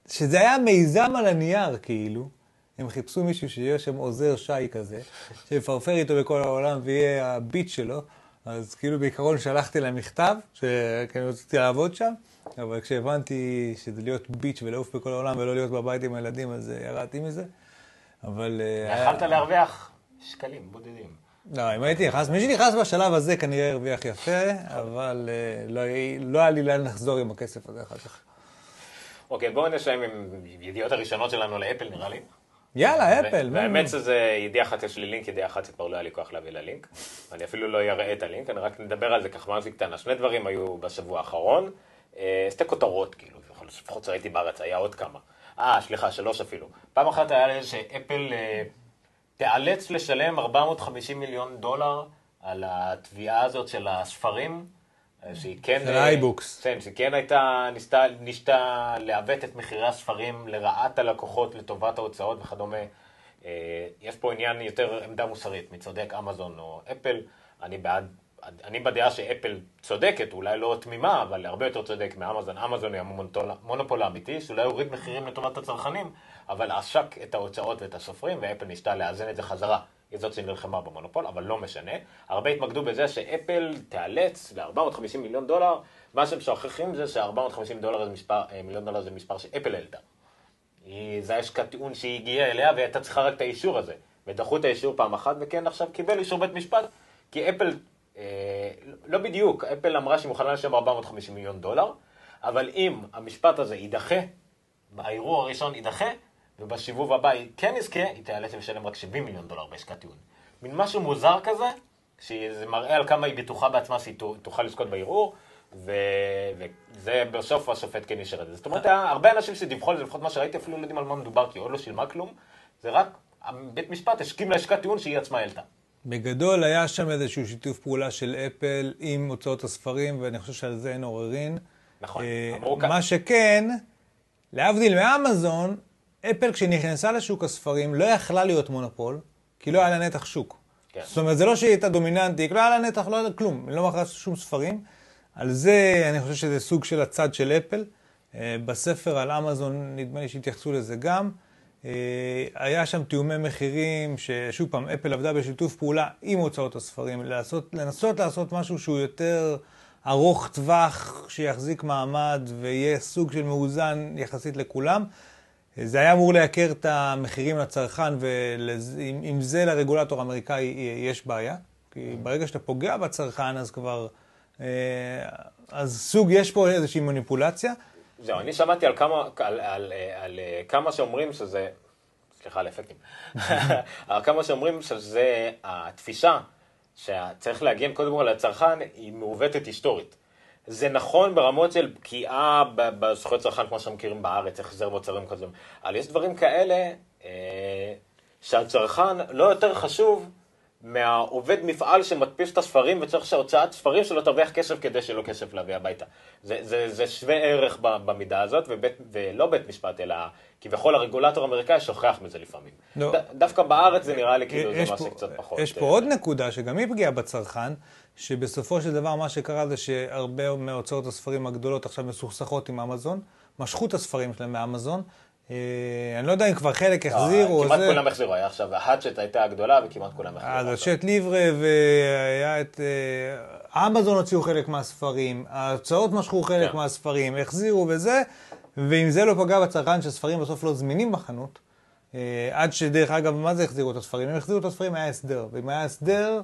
שזה היה מיזם על הנייר, כאילו. הם חיפשו מישהו שיהיה שם עוזר שי כזה, שיפרפר איתו בכל העולם ויהיה ה bitch שלו, אז כאילו בעיקרון שלחתי להם מכתב, אני רציתי לעבוד שם, אבל כשהבנתי שזה להיות ביץ' ולעוף בכל העולם ולא להיות בבית עם הילדים, אז ירדתי מזה. אבל... יכלת להרוויח שקלים בודדים. לא, אם הייתי נכנס, מי שנכנס בשלב הזה כנראה הרוויח יפה, אבל לא, לא היה לי לאן לחזור עם הכסף הזה אחר כך. אוקיי, בואו נסיים עם ידיעות הראשונות שלנו לאפל, נראה לי. יאללה, אפל. והאמת שזה ידיעה אחת, יש לי לינק, ידיעה אחת שכבר לא היה לי כוח להביא ללינק. אני אפילו לא אראה את הלינק, אני רק נדבר על זה ככה ממש קטנה. שני דברים היו בשבוע האחרון, שתי כותרות, כאילו, לפחות שראיתי בארץ, היה עוד כמה. אה, סליחה, שלוש אפילו. פעם אחת היה שאפל תיאלץ לשלם 450 מיליון דולר על התביעה הזאת של הספרים. שהיא כן... של ה iBooks. כן, שהיא כן הייתה, ניסתה, ניסתה לעוות את מחירי הספרים לרעת הלקוחות, לטובת ההוצאות וכדומה. יש פה עניין יותר עמדה מוסרית, מי צודק, אמזון או אפל. אני בעד, אני בדעה שאפל צודקת, אולי לא תמימה, אבל הרבה יותר צודק מאמזון. אמזון היא המונופול האמיתי, שאולי הוריד מחירים לטובת הצרכנים, אבל עשק את ההוצאות ואת הסופרים, ואפל ניסתה לאזן את זה חזרה. היא זאת שנלחמה במונופול, אבל לא משנה. הרבה התמקדו בזה שאפל תיאלץ ל-450 מיליון דולר, מה שהם שוכחים זה ש-450 דולר זה מספר, מיליון דולר זה מספר שאפל העלתה. זה יש כטיעון שהיא הגיעה אליה והיא הייתה צריכה רק את האישור הזה. ודחו את האישור פעם אחת, וכן עכשיו קיבל אישור בית משפט, כי אפל, אה, לא בדיוק, אפל אמרה שהיא מוכנה לשלם 450 מיליון דולר, אבל אם המשפט הזה יידחה, הערעור הראשון יידחה, ובשיבוב הבא היא כן יזכה, היא תיאלץ לשלם רק 70 מיליון דולר בעסקת טיעון. מין משהו מוזר כזה, שזה מראה על כמה היא בטוחה בעצמה שהיא תוכל לזכות בערעור, וזה בסוף השופט כן אישר את זה. זאת אומרת, הרבה אנשים שדיווחו על זה, לפחות מה שראיתי, אפילו לא יודעים על מה מדובר, כי עוד לא שילמה כלום, זה רק, בית משפט הסכים לעסקת טיעון שהיא עצמה העלתה. בגדול היה שם איזשהו שיתוף פעולה של אפל עם הוצאות הספרים, ואני חושב שעל זה אין עוררין. נכון. מה שכן, להבדיל מאמזון, אפל כשנכנסה לשוק הספרים לא יכלה להיות מונופול, כי לא היה לה נתח שוק. כן. זאת אומרת, זה לא שהיא הייתה דומיננטית, לא היה לה נתח, לא היה לה כלום, היא לא מכרה שום ספרים. על זה אני חושב שזה סוג של הצד של אפל. בספר על אמזון, נדמה לי שהתייחסו לזה גם. היה שם תיאומי מחירים, ששוב פעם, אפל עבדה בשיתוף פעולה עם הוצאות הספרים, לעשות, לנסות לעשות משהו שהוא יותר ארוך טווח, שיחזיק מעמד ויהיה סוג של מאוזן יחסית לכולם. זה היה אמור לייקר את המחירים לצרכן, ועם זה לרגולטור האמריקאי יש בעיה. כי ברגע שאתה פוגע בצרכן, אז כבר... אז סוג, יש פה איזושהי מניפולציה. זהו, אני שמעתי על כמה, על, על, על, כמה שאומרים שזה, סליחה על אפקטים, על כמה שאומרים שזה התפיסה שצריך להגן קודם כל לצרכן, היא מעוותת היסטורית. זה נכון ברמות של פגיעה בזכויות צרכן, כמו שאנחנו מכירים בארץ, החזר מוצרים כזה, אבל יש דברים כאלה אה, שהצרכן לא יותר חשוב מהעובד מפעל שמדפיס את הספרים וצריך שהוצאת ספרים שלו תרוויח כסף כדי שלא כסף להביא הביתה. זה, זה, זה שווה ערך במידה הזאת, ובית, ולא בית משפט, אלא כביכול הרגולטור האמריקאי שוכח מזה לפעמים. לא. ד, דווקא בארץ זה נראה לי כאילו זה מעשה קצת פחות. יש פה עוד נקודה שגם היא פגיעה בצרכן, שבסופו של דבר מה שקרה זה שהרבה מהוצאות הספרים הגדולות עכשיו מסוכסכות עם אמזון, משכו את הספרים שלהם מאמזון, אני לא יודע אם כבר חלק החזירו או זה. כמעט כולם החזירו, היה עכשיו, ההאצ'ט הייתה הגדולה וכמעט כולם החזירו. אז השט ליברה והיה את... אמזון הוציאו חלק מהספרים, ההוצאות משכו חלק מהספרים, החזירו וזה, ואם זה לא פגע בצרכן שספרים בסוף לא זמינים בחנות, עד שדרך אגב, מה זה החזירו את הספרים? אם החזירו את הספרים היה הסדר, ואם היה הסדר,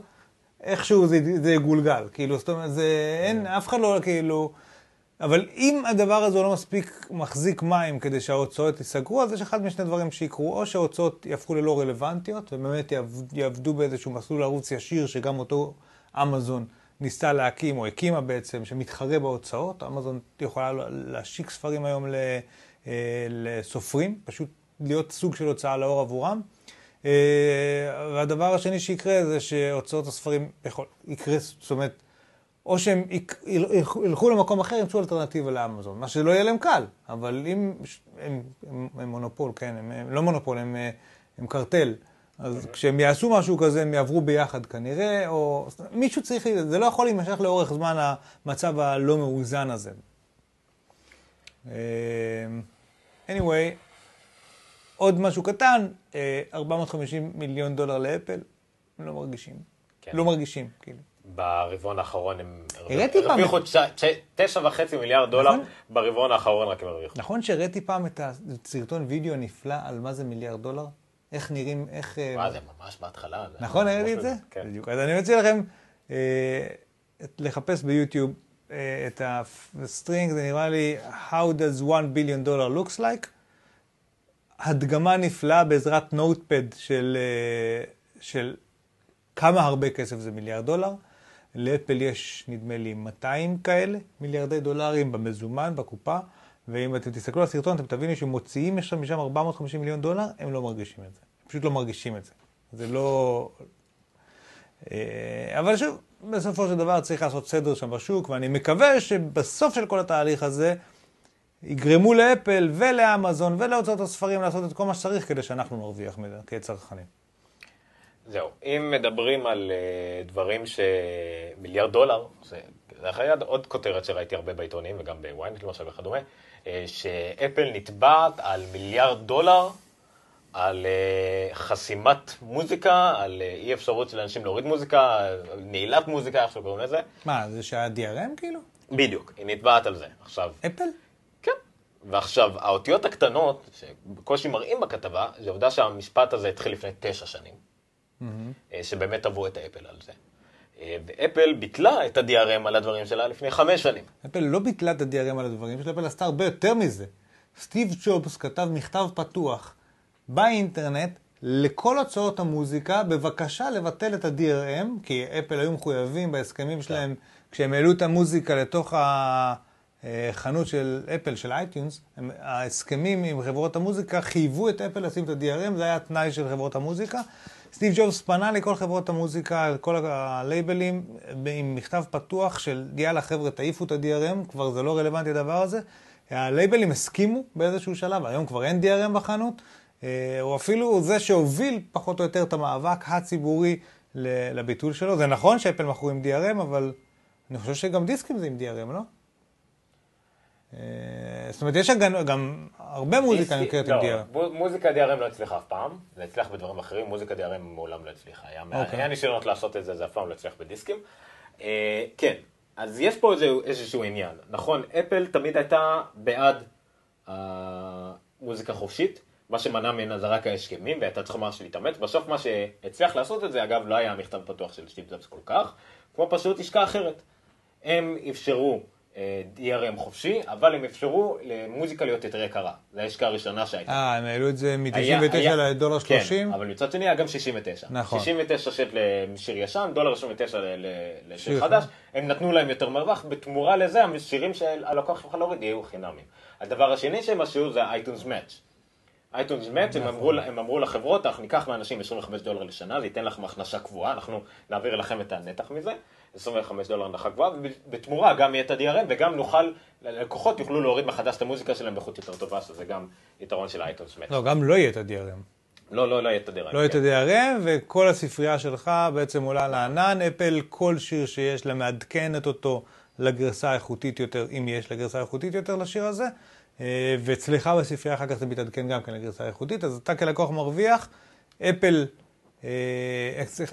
איכשהו זה יגולגל, כאילו, זאת אומרת, זה אין, אף אחד לא כאילו... אבל אם הדבר הזה לא מספיק מחזיק מים כדי שההוצאות ייסגרו, אז יש אחד משני דברים שיקרו, או שההוצאות יהפכו ללא רלוונטיות, ובאמת יעבדו באיזשהו מסלול ערוץ ישיר, שגם אותו אמזון ניסתה להקים, או הקימה בעצם, שמתחרה בהוצאות. אמזון יכולה להשיק ספרים היום לסופרים, פשוט להיות סוג של הוצאה לאור עבורם. והדבר השני שיקרה זה שהוצאות הספרים יכול, יקרה, זאת אומרת, או שהם ילכו למקום אחר, ימצאו אלטרנטיבה לאמזון, מה שלא יהיה להם קל, אבל אם הם, הם, הם מונופול, כן, הם, הם לא מונופול, הם, הם קרטל, אז. כשהם יעשו משהו כזה, הם יעברו ביחד כנראה, או מישהו צריך, זה לא יכול להימשך לאורך זמן המצב הלא מאוזן הזה. anyway, עוד משהו קטן, 450 מיליון דולר לאפל, הם לא מרגישים. כן. לא מרגישים, כאילו. ברבעון האחרון הם הרוויחו תשע וחצי מיליארד דולר, נכון? ברבעון האחרון רק הם הרוויחו. נכון שהראיתי פעם את הסרטון וידאו הנפלא על מה זה מיליארד דולר? איך נראים, איך... מה אה, זה ממש בהתחלה. נכון, הראיתי את זה? כן. בדיוק. אז אני מציע לכם אה, לחפש ביוטיוב אה, את ה string, זה נראה לי How does 1 billion dollar looks like? הדגמה נפלאה בעזרת Notepad של, של כמה הרבה כסף זה מיליארד דולר. לאפל יש, נדמה לי, 200 כאלה, מיליארדי דולרים במזומן, בקופה, ואם אתם תסתכלו על הסרטון, אתם תבינו שמוציאים משם 450 מיליון דולר, הם לא מרגישים את זה. פשוט לא מרגישים את זה. זה לא... אה, אבל שוב, בסופו של דבר צריך לעשות סדר שם בשוק, ואני מקווה שבסוף של כל התהליך הזה יגרמו לאפל ולאמזון ולהוצאות הספרים לעשות את כל מה שצריך כדי שאנחנו נרוויח מזה כצרכנים. זהו, אם מדברים על uh, דברים שמיליארד דולר, זה, זה היה עוד כותרת שראיתי הרבה בעיתונים וגם בוויינט למשל וכדומה, uh, שאפל נתבעת על מיליארד דולר על uh, חסימת מוזיקה, על uh, אי אפשרות של אנשים להוריד מוזיקה, נעילת מוזיקה, איך שקוראים לזה. מה, זה שהיה DRM כאילו? בדיוק, היא נתבעת על זה. עכשיו... אפל? כן. ועכשיו, האותיות הקטנות, שבקושי מראים בכתבה, זה עובדה שהמשפט הזה התחיל לפני תשע שנים. mm-hmm. שבאמת תבעו את אפל על זה. אה, ואפל ביטלה את ה-DRM על הדברים שלה לפני חמש שנים. אפל לא ביטלה את ה-DRM על הדברים שלה, אפל עשתה הרבה יותר מזה. סטיב ג'ובס כתב מכתב פתוח באינטרנט לכל הוצאות המוזיקה, בבקשה לבטל את ה-DRM, כי אפל היו מחויבים בהסכמים שלהם, כשהם העלו את המוזיקה לתוך החנות של אפל, של iTunes, ההסכמים עם חברות המוזיקה חייבו את אפל לשים את ה-DRM, זה היה התנאי של חברות המוזיקה. סטיב ג'ובס פנה לכל חברות המוזיקה, לכל הלייבלים, עם מכתב פתוח של יאללה חבר'ה תעיפו את ה-DRM, כבר זה לא רלוונטי הדבר הזה. הלייבלים הסכימו באיזשהו שלב, היום כבר אין DRM בחנות. אה, הוא אפילו זה שהוביל פחות או יותר את המאבק הציבורי לביטול שלו. זה נכון שאפל מכרו עם DRM, אבל אני חושב שגם דיסקים זה עם DRM, לא? אה, זאת אומרת, יש גם הרבה מוזיקה נקראת עם DRM. לא, מוזיקה DRM לא הצליחה אף פעם, זה הצליח בדברים אחרים, מוזיקה DRM מעולם לא הצליחה. אוקיי. היה ניסיונות לעשות את זה, זה אף פעם לא הצליח בדיסקים. אה, כן, אז יש פה איזשהו עניין. נכון, אפל תמיד הייתה בעד מוזיקה חופשית, מה שמנע ממנה זה רק ההשכמים, והייתה צריכה ממש להתאמץ. בסוף מה שהצליח לעשות את זה, אגב, לא היה המכתב פתוח של סטיב זאפס כל כך, כמו פשוט לשכה אחרת. הם אפשרו DRM חופשי, אבל הם אפשרו למוזיקה להיות יותר יקרה. זו ההשקעה הראשונה שהייתה. אה, הם העלו את זה מ-99 לדולר 30? כן, אבל מצד שני היה גם 69. נכון. 69 שקל לשיר ישן, דולר 29 לשיר חדש. הם נתנו להם יותר מרווח, בתמורה לזה השירים שהלקוח יוכל להוריד יהיו חינמים. הדבר השני שהם עשו זה אייטונס מאץ'. אייטונס מאץ', הם. הם אמרו לחברות, אנחנו ניקח מאנשים 25 דולר לשנה, זה ייתן לכם הכנסה קבועה, אנחנו נעביר לכם את הנתח מזה. 25 דולר הנחה גבוהה, ובתמורה גם יהיה את ה-DRM וגם נוכל, לקוחות יוכלו להוריד מחדש את המוזיקה שלהם באיכות יותר טובה, שזה גם יתרון של אייטונס מאץ'. לא, גם לא יהיה את ה-DRM. לא, לא, לא יהיה את ה-DRM. לא יהיה את ה-DRM, וכל הספרייה שלך בעצם עולה לענן. אפל, כל שיר שיש לה מעדכנת אותו לגרסה האיכותית יותר, אם יש לגרסה האיכותית יותר לשיר הזה. אה, ואצלך בספרייה אחר כך זה מתעדכן גם כן לגרסה האיכותית, אז אתה כלקוח מרוויח. אפל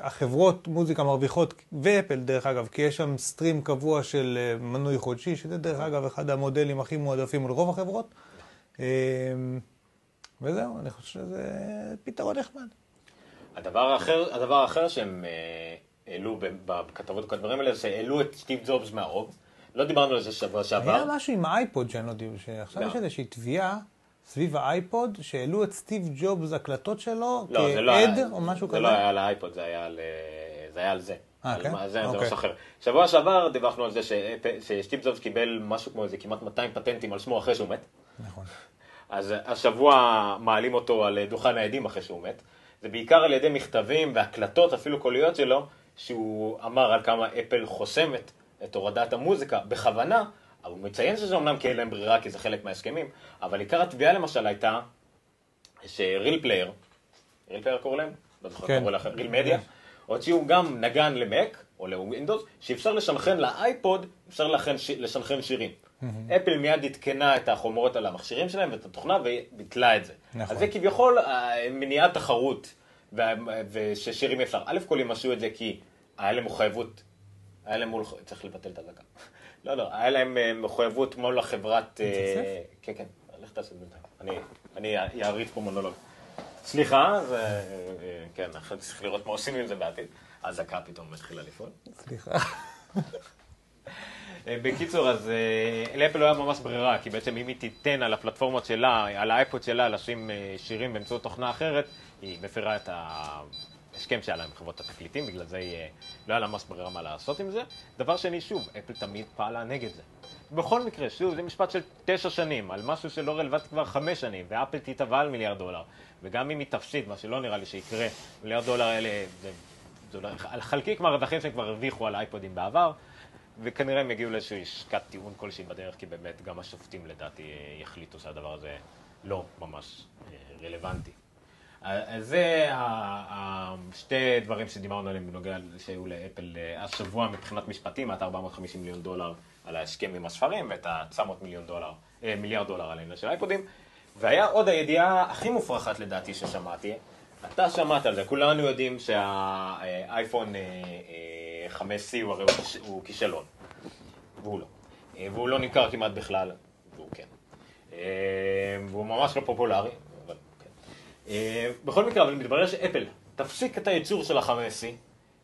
החברות מוזיקה מרוויחות, ואפל דרך אגב, כי יש שם סטרים קבוע של אה, מנוי חודשי, שזה דרך אגב אחד המודלים הכי מועדפים לרוב החברות. אה, וזהו, אני חושב שזה פתרון נחמד. הדבר האחר, הדבר האחר שהם העלו בכתבות ובדברים האלה, זה שהעלו את סטיב ג'ובס מהרוב. לא דיברנו על זה שבוע שעבר. היה משהו עם האייפוד שאני לא יודע, שעכשיו יש איזושהי תביעה. סביב האייפוד, שהעלו את סטיב ג'ובס הקלטות שלו לא, כעד לא או משהו זה כזה? זה לא היה על האייפוד, זה היה על זה. היה על זה. אה, כן? זה, זה אוקיי. משהו אחר. שבוע שעבר דיווחנו על זה שסטיב ג'ובס קיבל משהו כמו איזה כמעט 200 פטנטים על שמו אחרי שהוא מת. נכון. אז השבוע מעלים אותו על דוכן העדים אחרי שהוא מת. זה בעיקר על ידי מכתבים והקלטות, אפילו קוליות שלו, שהוא אמר על כמה אפל חוסמת את הורדת המוזיקה בכוונה, אבל הוא מציין שזה אמנם כי אין להם ברירה, כי זה חלק מההסכמים, אבל עיקר התביעה למשל הייתה ש RealPlayer, RealPlayer קוראים להם? לא זוכר כן. קוראים להם, Real Media, הוציאו גם נגן למק, או לווינדוס, שאפשר לסנכרן לאייפוד, אפשר לסנכרן שירים. אפל מיד עדכנה את החומרות על המכשירים שלהם ואת התוכנה וביטלה את זה. נכון. אז זה כביכול אה, מניעת תחרות, וששירים אפשר. א' כל הם עשו את זה כי היה להם מחויבות היה להם מול, צריך לבטל את הדקה. לא, לא, היה להם אה, מחויבות מול החברת... אה, כן, כן, לך תעשה את זה. אני אעריץ פה מונולוג. סליחה, זה... אה, כן, אחרי צריך לראות מה עושים עם זה בעתיד. אזעקה פתאום מתחילה לפעול. סליחה. בקיצור, אז לאפל לא היה ממש ברירה, כי בעצם אם היא תיתן על הפלטפורמות שלה, על האייפוד שלה, לשים שירים באמצעות תוכנה אחרת, היא מפרה את ההסכם שהיה לה עם חברות התקליטים, בגלל זה היא לא היה לה ממש ברירה מה לעשות עם זה. דבר שני, שוב, אפל תמיד פעלה נגד זה. בכל מקרה, שוב, זה משפט של תשע שנים, על משהו שלא רלוונטי כבר חמש שנים, ואפל תתבע על מיליארד דולר. וגם אם היא תפסיד, מה שלא נראה לי שיקרה, מיליארד דולר האלה, זה, זה לא, על חלקיק מהרווחים שהם כבר הרוויחו על אייפודים בעבר, וכנראה הם יגיעו לאיזושהי עסקת טיעון כלשהי בדרך, כי באמת גם השופטים לדעתי יחליטו שהדבר הזה לא ממש אה, רלוונטי. אז זה שתי דברים שדיברנו עליהם בנוגע שהיו לאפל אה, השבוע מבחינת משפטים, עד 450 מיליון דולר על ההסכם עם הספרים ואת ה-900 מיליון דולר, אה, מיליארד דולר על העניין של אייפודים. והיה עוד הידיעה הכי מופרכת לדעתי ששמעתי, אתה שמעת על זה, כולנו יודעים שהאייפון 5C אה, הוא הרי הוא כישלון, והוא לא. והוא לא נמכר כמעט בכלל, והוא כן. והוא ממש לא פופולרי, בכל מקרה, אבל מתברר שאפל תפסיק את הייצור של ה-5C.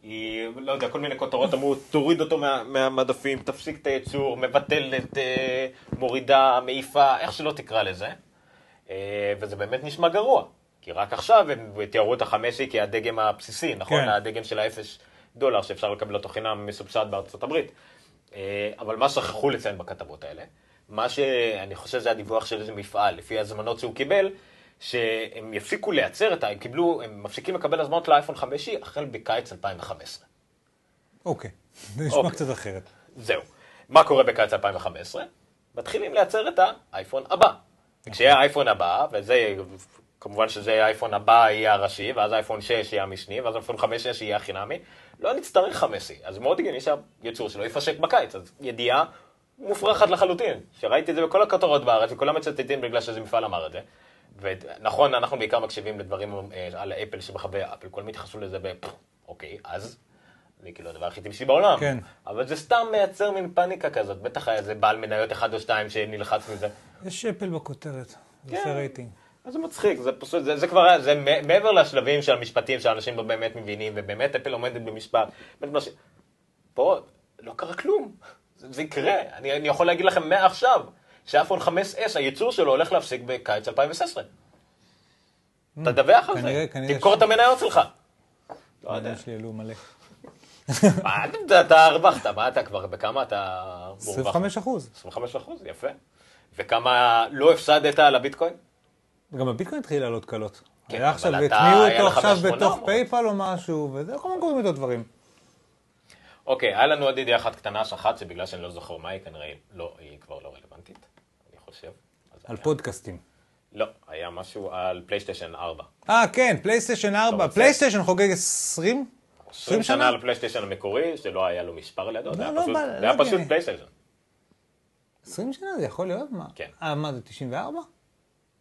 היא, לא יודע, כל מיני כותרות אמרו, תוריד אותו מה, מהמדפים, תפסיק את הייצור, מבטלת, אה, מורידה, מעיפה, איך שלא תקרא לזה. אה, וזה באמת נשמע גרוע. כי רק עכשיו הם תיארו את ה-5C כהדגם הבסיסי, נכון? כן. הדגם של ה-0 דולר שאפשר לקבל אותו חינם מסובסד בארצות הברית. אה, אבל מה שכחו לציין בכתבות האלה, מה שאני חושב זה הדיווח של איזה מפעל, לפי הזמנות שהוא קיבל, שהם יפסיקו לייצר את ה... הם קיבלו, הם מפסיקים לקבל הזמנות לאייפון 5 החל בקיץ 2015. אוקיי, זה נשמע אוקיי. קצת אחרת. זהו. מה קורה בקיץ 2015? מתחילים לייצר את האייפון הבא. וכשיהיה האייפון הבא, וזה, כמובן שזה האייפון הבא יהיה הראשי, ואז האייפון 6 יהיה המשני, ואז האייפון 5 6 יהיה החינמי, לא נצטרך 5 אז מאוד הגיוני שהייצור שלו יפשק בקיץ. אז ידיעה מופרכת לחלוטין, שראיתי את זה בכל הכותרות בארץ, וכולם מצטטים בגלל שזה מפעל אמר את זה. ונכון, אנחנו בעיקר מקשיבים לדברים אה, על אפל שבחווי אפל, כולם התייחסו לזה ב... אוקיי, אז זה כאילו הדבר הכי טבעי בעולם. כן. אבל זה סתם מייצר מין פאניקה כזאת, בטח היה איזה בעל מניות אחד או שתיים שנלחץ מזה. יש אפל בכותרת, זה עושה כן. רייטינג. זה מצחיק, זה פשוט, זה, זה כבר, זה מעבר לשלבים של המשפטים שאנשים לא באמת מבינים, ובאמת אפל עומדת במשפט. פה לא קרה כלום, זה, זה יקרה, אני, אני יכול להגיד לכם מעכשיו. שאייפון 5S, הייצור שלו הולך להפסיק בקיץ 2016. אתה תדווח על זה, תמכור את המניות שלך. לא יודע. יש לי עלו מלא. אתה הרווחת, מה אתה כבר, בכמה אתה מורווח? 25 אחוז. 25 אחוז, יפה. וכמה לא הפסדת על הביטקוין? גם הביטקוין התחיל לעלות קלות. כן, היה עכשיו, הטמיעו אותו עכשיו בתוך פייפל או משהו, וזה, כל מיני קוראים איתו דברים. אוקיי, היה לנו עוד ידיעה אחת קטנה שאחת, שבגלל שאני לא זוכר מה היא, כנראה לא, היא כבר לא רלוונטית. חושב. על פודקאסטים. לא, היה משהו על פלייסטיישן 4. אה, כן, פלייסטיישן 4. פלייסטיישן חוגג 20? 20 שנה על פלייסטיישן המקורי, שלא היה לו מספר לידו, זה לא, היה לא פשוט פלייסטיישן. 20 שנה זה יכול להיות? מה? כן. אה, מה זה, 94?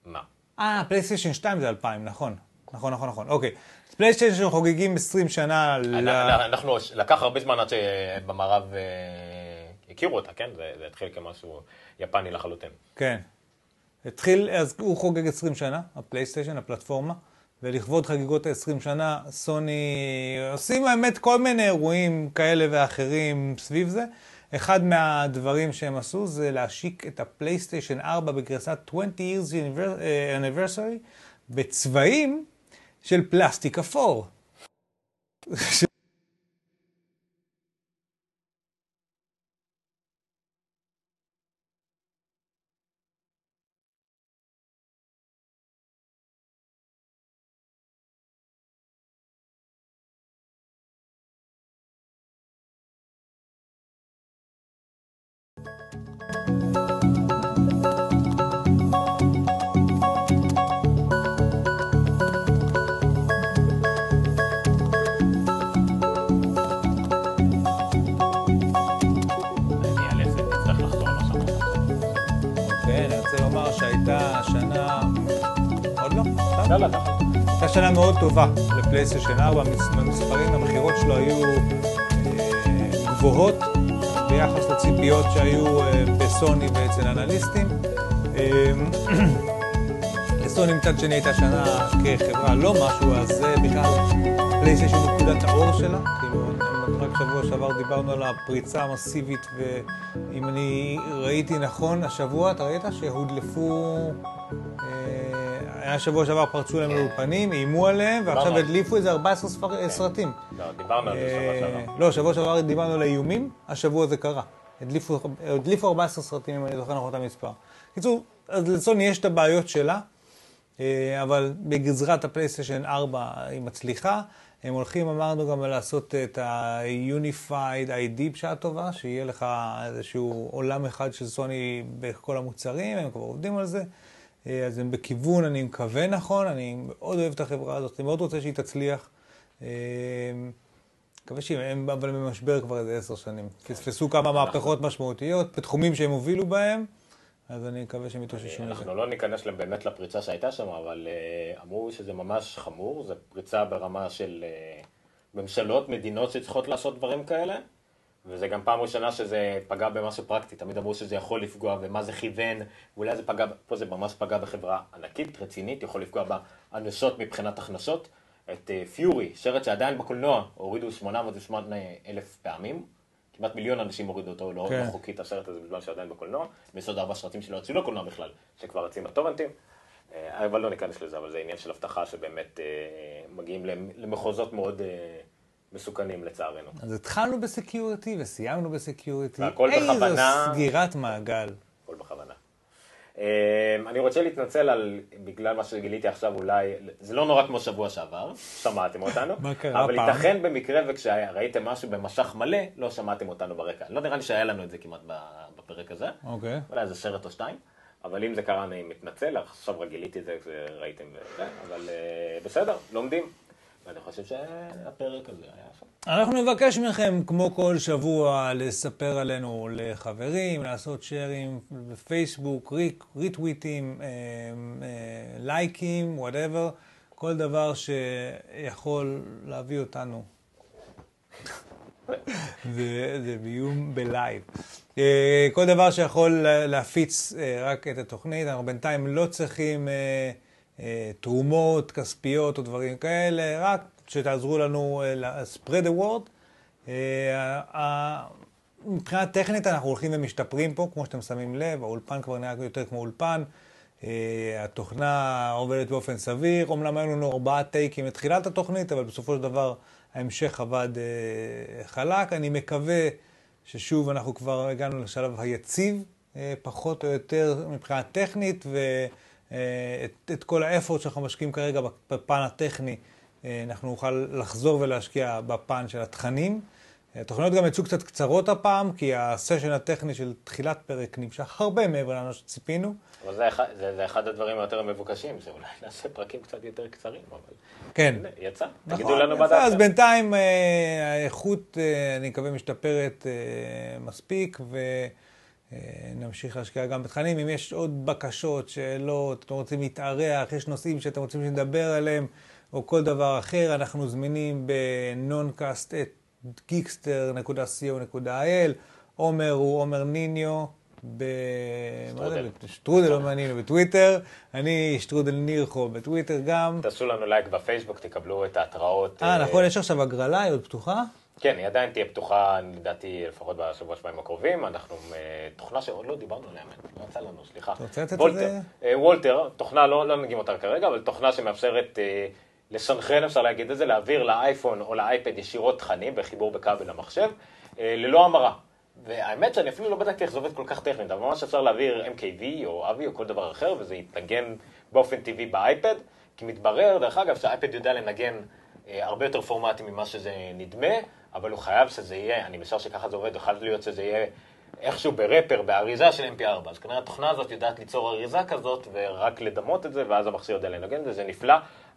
מה? אה, פלייסטיישן 2 זה 2000, נכון. נכון, נכון, נכון. אוקיי. פלייסטיישן חוגגים 20 שנה ל... אנחנו, לקח הרבה זמן עד שבמערב אה, הכירו אותה, כן? זה התחיל כמשהו יפני לחלוטין. כן. התחיל, אז הוא חוגג 20 שנה, הפלייסטיישן, הפלטפורמה, ולכבוד חגיגות ה-20 שנה, סוני עושים האמת כל מיני אירועים כאלה ואחרים סביב זה. אחד מהדברים שהם עשו זה להשיק את הפלייסטיישן 4 בגרסת 20 years anniversary בצבעים של פלסטיק אפור. שנה מאוד טובה לפלייסטיישן 4, במספרים המכירות שלו היו אה, גבוהות ביחס לציפיות שהיו בסוני ואצל אנליסטים. סוני מצד שני הייתה שנה כחברה לא משהו, אז זה בכלל פלייסטיישן נקודת האור שלה. כאילו, שבוע שעבר דיברנו על הפריצה המסיבית, ואם אני ראיתי נכון, השבוע, אתה ראית שהודלפו... היה שבוע שעבר פרצו להם לאולפנים, איימו עליהם, ועכשיו הדליפו איזה 14 כן. סרטים. לא, דיברנו על זה שבוע שעבר. לא, שבוע שעבר דיברנו על האיומים, השבוע זה קרה. הדליפו 14 סרטים, אם אני זוכר נכון את המספר. בקיצור, אז לסוני יש את הבעיות שלה, אה, אבל בגזרת הפלייסטיישן 4 היא מצליחה. הם הולכים, אמרנו, גם לעשות את ה-Unified ID בשעה טובה, שיהיה לך איזשהו עולם אחד של סוני בכל המוצרים, הם כבר עובדים על זה. אה, אז הם בכיוון, אני מקווה נכון, אני מאוד אוהב את החברה הזאת, אני מאוד רוצה שהיא תצליח. אה, מקווה שהם, אבל הם במשבר כבר איזה עשר שנים. פספסו כמה מהפכות משמעותיות בתחומים שהם הובילו בהם. אז אני מקווה שהם יתאוששו מזה. אנחנו לא ניכנס באמת לפריצה שהייתה שם, אבל uh, אמרו שזה ממש חמור, זו פריצה ברמה של uh, ממשלות, מדינות שצריכות לעשות דברים כאלה, וזה גם פעם ראשונה שזה פגע במשהו פרקטי, תמיד אמרו שזה יכול לפגוע ומה זה כיוון, ואולי זה פגע, פה זה ממש פגע בחברה ענקית, רצינית, יכול לפגוע באנושות מבחינת הכנסות. את Fury, uh, שרץ שעדיין בקולנוע, הורידו 808 אלף פעמים. כמעט מיליון אנשים הורידו אותו לא, כן. לא חוקית הסרט הזה בזמן שעדיין בקולנוע, ויש עוד ארבע סרטים שלא יצאו לקולנוע בכלל, שכבר רצים בטורנטים. אה, אבל לא ניכנס לזה, אבל זה עניין של אבטחה שבאמת אה, מגיעים למחוזות מאוד אה, מסוכנים לצערנו. אז התחלנו ב security וסיימנו ב security. והכל בכוונה. איזו סגירת מעגל. הכל בכוונה. אמ, אני רוצה להתנצל על, בגלל מה שגיליתי עכשיו אולי, זה לא נורא כמו שבוע שעבר, שמעתם אותנו. אבל? ייתכן במקרה וכשראיתם משהו במשך מלא, לא שמעתם אותנו ברקע. לא נראה לי שהיה לנו את זה כמעט בפרק הזה. אוקיי. Okay. אולי איזה סרט או שתיים. אבל אם זה קרה אני מתנצל, עכשיו רק גיליתי את זה כשראיתם, אבל אה, בסדר, לומדים. ואני חושב שהפרק הזה היה יפה. אנחנו נבקש מכם, כמו כל שבוע, לספר עלינו לחברים, לעשות שיירים בפייסבוק, ריטוויטים, אה, אה, לייקים, whatever, כל דבר שיכול להביא אותנו. זה, זה ביום ב live. אה, כל דבר שיכול להפיץ רק את התוכנית, אנחנו בינתיים לא צריכים... אה, תרומות כספיות או דברים כאלה, רק שתעזרו לנו אה, spread the word. אה, מבחינה טכנית אנחנו הולכים ומשתפרים פה, כמו שאתם שמים לב, האולפן כבר נראה יותר כמו אולפן. התוכנה עובדת באופן סביר, אומנם היו לנו ארבעה טייקים לתחילת התוכנית, אבל בסופו של דבר ההמשך עבד חלק. אני מקווה ששוב אנחנו כבר הגענו לשלב היציב, פחות או יותר מבחינה טכנית, ו... אה, את, את כל האפורט שאנחנו משקיעים כרגע בפן הטכני, אה, אנחנו נוכל לחזור ולהשקיע בפן של התכנים. התוכניות גם יצאו קצת קצרות הפעם, כי הסשן הטכני של תחילת פרק נמשך הרבה מעבר למה שציפינו. אבל זה זה, זה אחד הדברים היותר מבוקשים, זה אולי נעשה פרקים קצת יותר קצרים, אבל... כן. הנה, יצא, נכון, תגידו לנו בדף. אז בינתיים אה, האיכות, אני מקווה, משתפרת מספיק, ו... אה, נמשיך להשקיע גם בתכנים. אם יש עוד בקשות, שאלות, אתם רוצים להתארח, יש נושאים שאתם רוצים שנדבר עליהם, או כל דבר אחר, אנחנו זמינים ב-noncast.geekster.co.il. עומר הוא עומר ניניו, ב... שטרודל עומר ניניו בטוויטר, אני שטרודל נירחו בטוויטר גם. תעשו לנו לייק בפייסבוק, תקבלו את ההתראות. אה, נכון, יש עכשיו הגרלה, היא עוד פתוחה? כן, היא עדיין תהיה פתוחה, לדעתי, לפחות בשבוע שבועיים הקרובים. אנחנו, אה, תוכנה שעוד לא דיברנו עליה, לא יצא לנו, סליחה. אתה רוצה לתת את זה? אה, וולטר, תוכנה, לא, לא נגיד אותה כרגע, אבל תוכנה שמאפשרת אה, לסנכרן, אפשר להגיד את זה, להעביר לאייפון או לאייפד ישירות תכנים בחיבור בכבל למחשב, ללא המרה. והאמת שאני אפילו לא בדקתי איך זה עובד כל כך טכנית, אבל ממש אפשר להעביר MKV או אבי או כל דבר אחר, וזה יתנגן באופן טבעי באייפד, כי מתברר, דרך אגב, שהאייפד יודע לנגן הרבה יותר פורמטים ממה שזה נדמה. אבל הוא חייב שזה יהיה, אני משער שככה זה עובד, יכול להיות שזה יהיה איכשהו ברפר, באריזה של mp4. אז כנראה התוכנה הזאת יודעת ליצור אריזה כזאת, ורק לדמות את זה, ואז המכשיר יודע לנגן את זה, זה נפלא.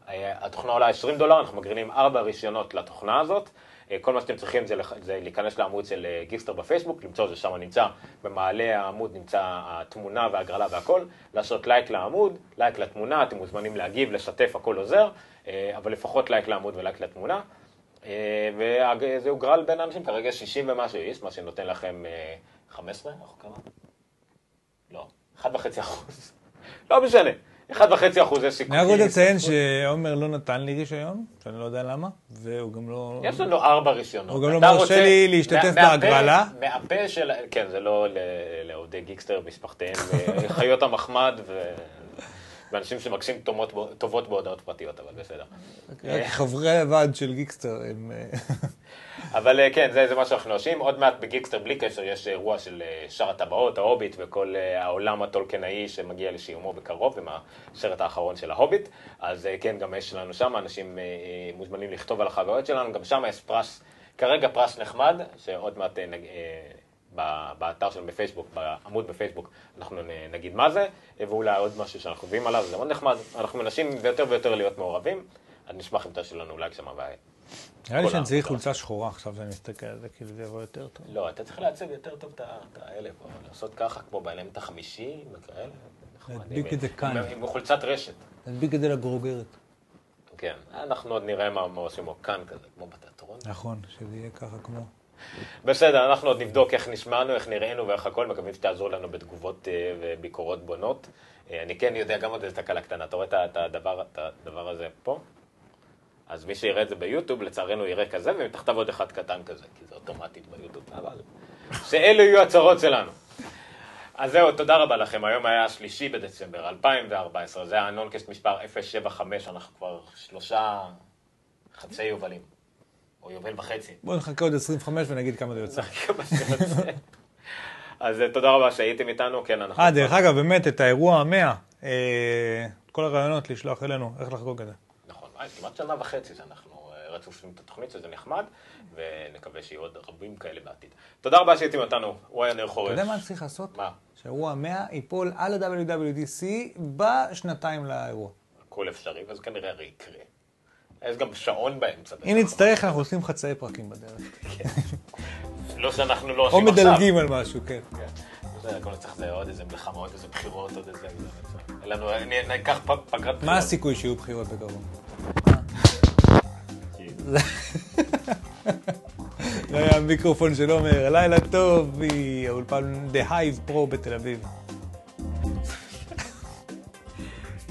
אה, התוכנה עולה 20 דולר, אנחנו מגרילים 4 רישיונות לתוכנה הזאת. אה, כל מה שאתם צריכים זה, זה להיכנס לעמוד של אה, גיקסטר בפייסבוק, למצוא זה שם נמצא, במעלה העמוד נמצא התמונה וההגרלה והכל, לעשות לייק לעמוד, לייק לתמונה, אתם מוזמנים להגיב, לשתף, הכל עוזר, אבל לפחות לייק לעמוד ולייק לתמונה. וזה יוגרל בין האנשים, כרגע 60 ומשהו איש, מה שנותן לכם 15, אנחנו כמה? לא, 1.5 אחוז. לא משנה. 1.5 אחוזי סיכוי. אני רק רוצה לציין שעומר לא נתן לי רישיון, שאני לא יודע למה, והוא גם לא... יש לנו ארבע רישיונות. הוא גם לא מרשה לי להשתתף בהגרלה. מהפה של... כן, זה לא לעובדי גיקסטר, משפחתיהם, חיות המחמד ואנשים שמבקשים טובות בהודעות פרטיות, אבל בסדר. חברי הוועד של גיקסטר הם... אבל אה, כן, זה, זה מה שאנחנו עושים. עוד מעט בגיקסטר בלי קשר יש אירוע של אה, שר הטבעות, ההוביט וכל אה, העולם הטולקנאי שמגיע לסיומו בקרוב עם הסרט האחרון של ההוביט. אז כן, גם יש לנו שם, אנשים מוזמנים לכתוב על החוויות שלנו, גם שם יש פרס, כרגע פרס נחמד, שעוד מעט נג... באתר שלנו בפייסבוק, בעמוד בפייסבוק, אנחנו נגיד מה זה, ואולי עוד משהו שאנחנו מביאים עליו, זה מאוד נחמד. אנחנו מנסים יותר ויותר להיות מעורבים, אז נשמח אם תעשו לנו לייק שם נראה לי שאני צריך חולצה שחורה עכשיו שאני מסתכל על זה, כאילו זה יבוא יותר טוב. לא, אתה צריך לעצב יותר טוב את האלה פה, לעשות ככה, כמו באלמנט החמישי וכאלה. להדביק את זה כאן. עם חולצת רשת. להדביק את זה לגרוגרת. כן, אנחנו עוד נראה מה עושים לו כאן כזה, כמו בתיאטרון. נכון, שזה יהיה ככה כמו... בסדר, אנחנו עוד נבדוק איך נשמענו, איך נראינו ואיך הכל, מקווים שתעזרו לנו בתגובות אה, וביקורות בונות. אה, אני כן יודע גם עוד איזה תקלה קטנה, אתה רואה את הדבר הזה פה? אז מי שיראה את זה ביוטיוב, לצערנו יראה כזה, ומתחתיו עוד אחד קטן כזה, כי זה אוטומטית ביוטיוב, אבל... שאלו יהיו הצרות שלנו. אז זהו, תודה רבה לכם. היום היה השלישי בדצמבר 2014, זה היה הנונקסט מספר 075, אנחנו כבר שלושה חצי יובלים, או יובל וחצי. בואו נחכה עוד 25 ונגיד כמה זה יוצא. אז תודה רבה שהייתם איתנו, כן, אנחנו... אה, דרך אגב, באמת, את האירוע המאה, אה, כל הרעיונות לשלוח אלינו, איך לחגוג את זה. כמעט שנה וחצי שאנחנו אה, רצופים את התוכנית, שזה נחמד, ונקווה שיהיו עוד רבים כאלה בעתיד. תודה רבה שהייתם אותנו, הוא היה ניר חורש. אתה יודע מה צריך לעשות? מה? שאירוע המאה ייפול על ה-WWDC בשנתיים לאירוע. הכל אפשרי, ואז כנראה הרי יקרה. יש גם שעון באמצע. אם נצטרך, אנחנו עושים חצאי פרקים בדרך. כן. לא שאנחנו לא עושים עכשיו. או מדלגים על משהו, כן. כן. הכל צריך זה עוד איזה מלחמה, עוד איזה בחירות, עוד איזה... אין לנו, ניקח פגרת בחירות. מה הסיכוי שיהיו בחירות בקרוב? זה היה המיקרופון של עומר, לילה טוב מהאולפן The Hive Pro בתל אביב.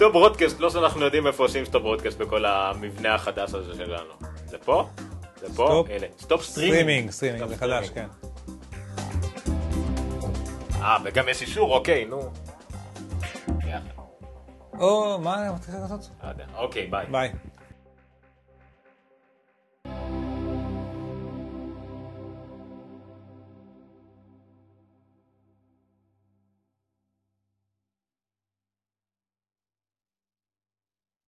stop broadcast, לא שאנחנו יודעים איפה עושים stop broadcast בכל המבנה החדש הזה שלנו. זה פה? זה פה? אלה. stop streaming. streaming, זה חדש, כן. אה, וגם יש אישור, אוקיי, נו. או, מה אני צריך לעשות? אוקיי, ביי. ביי.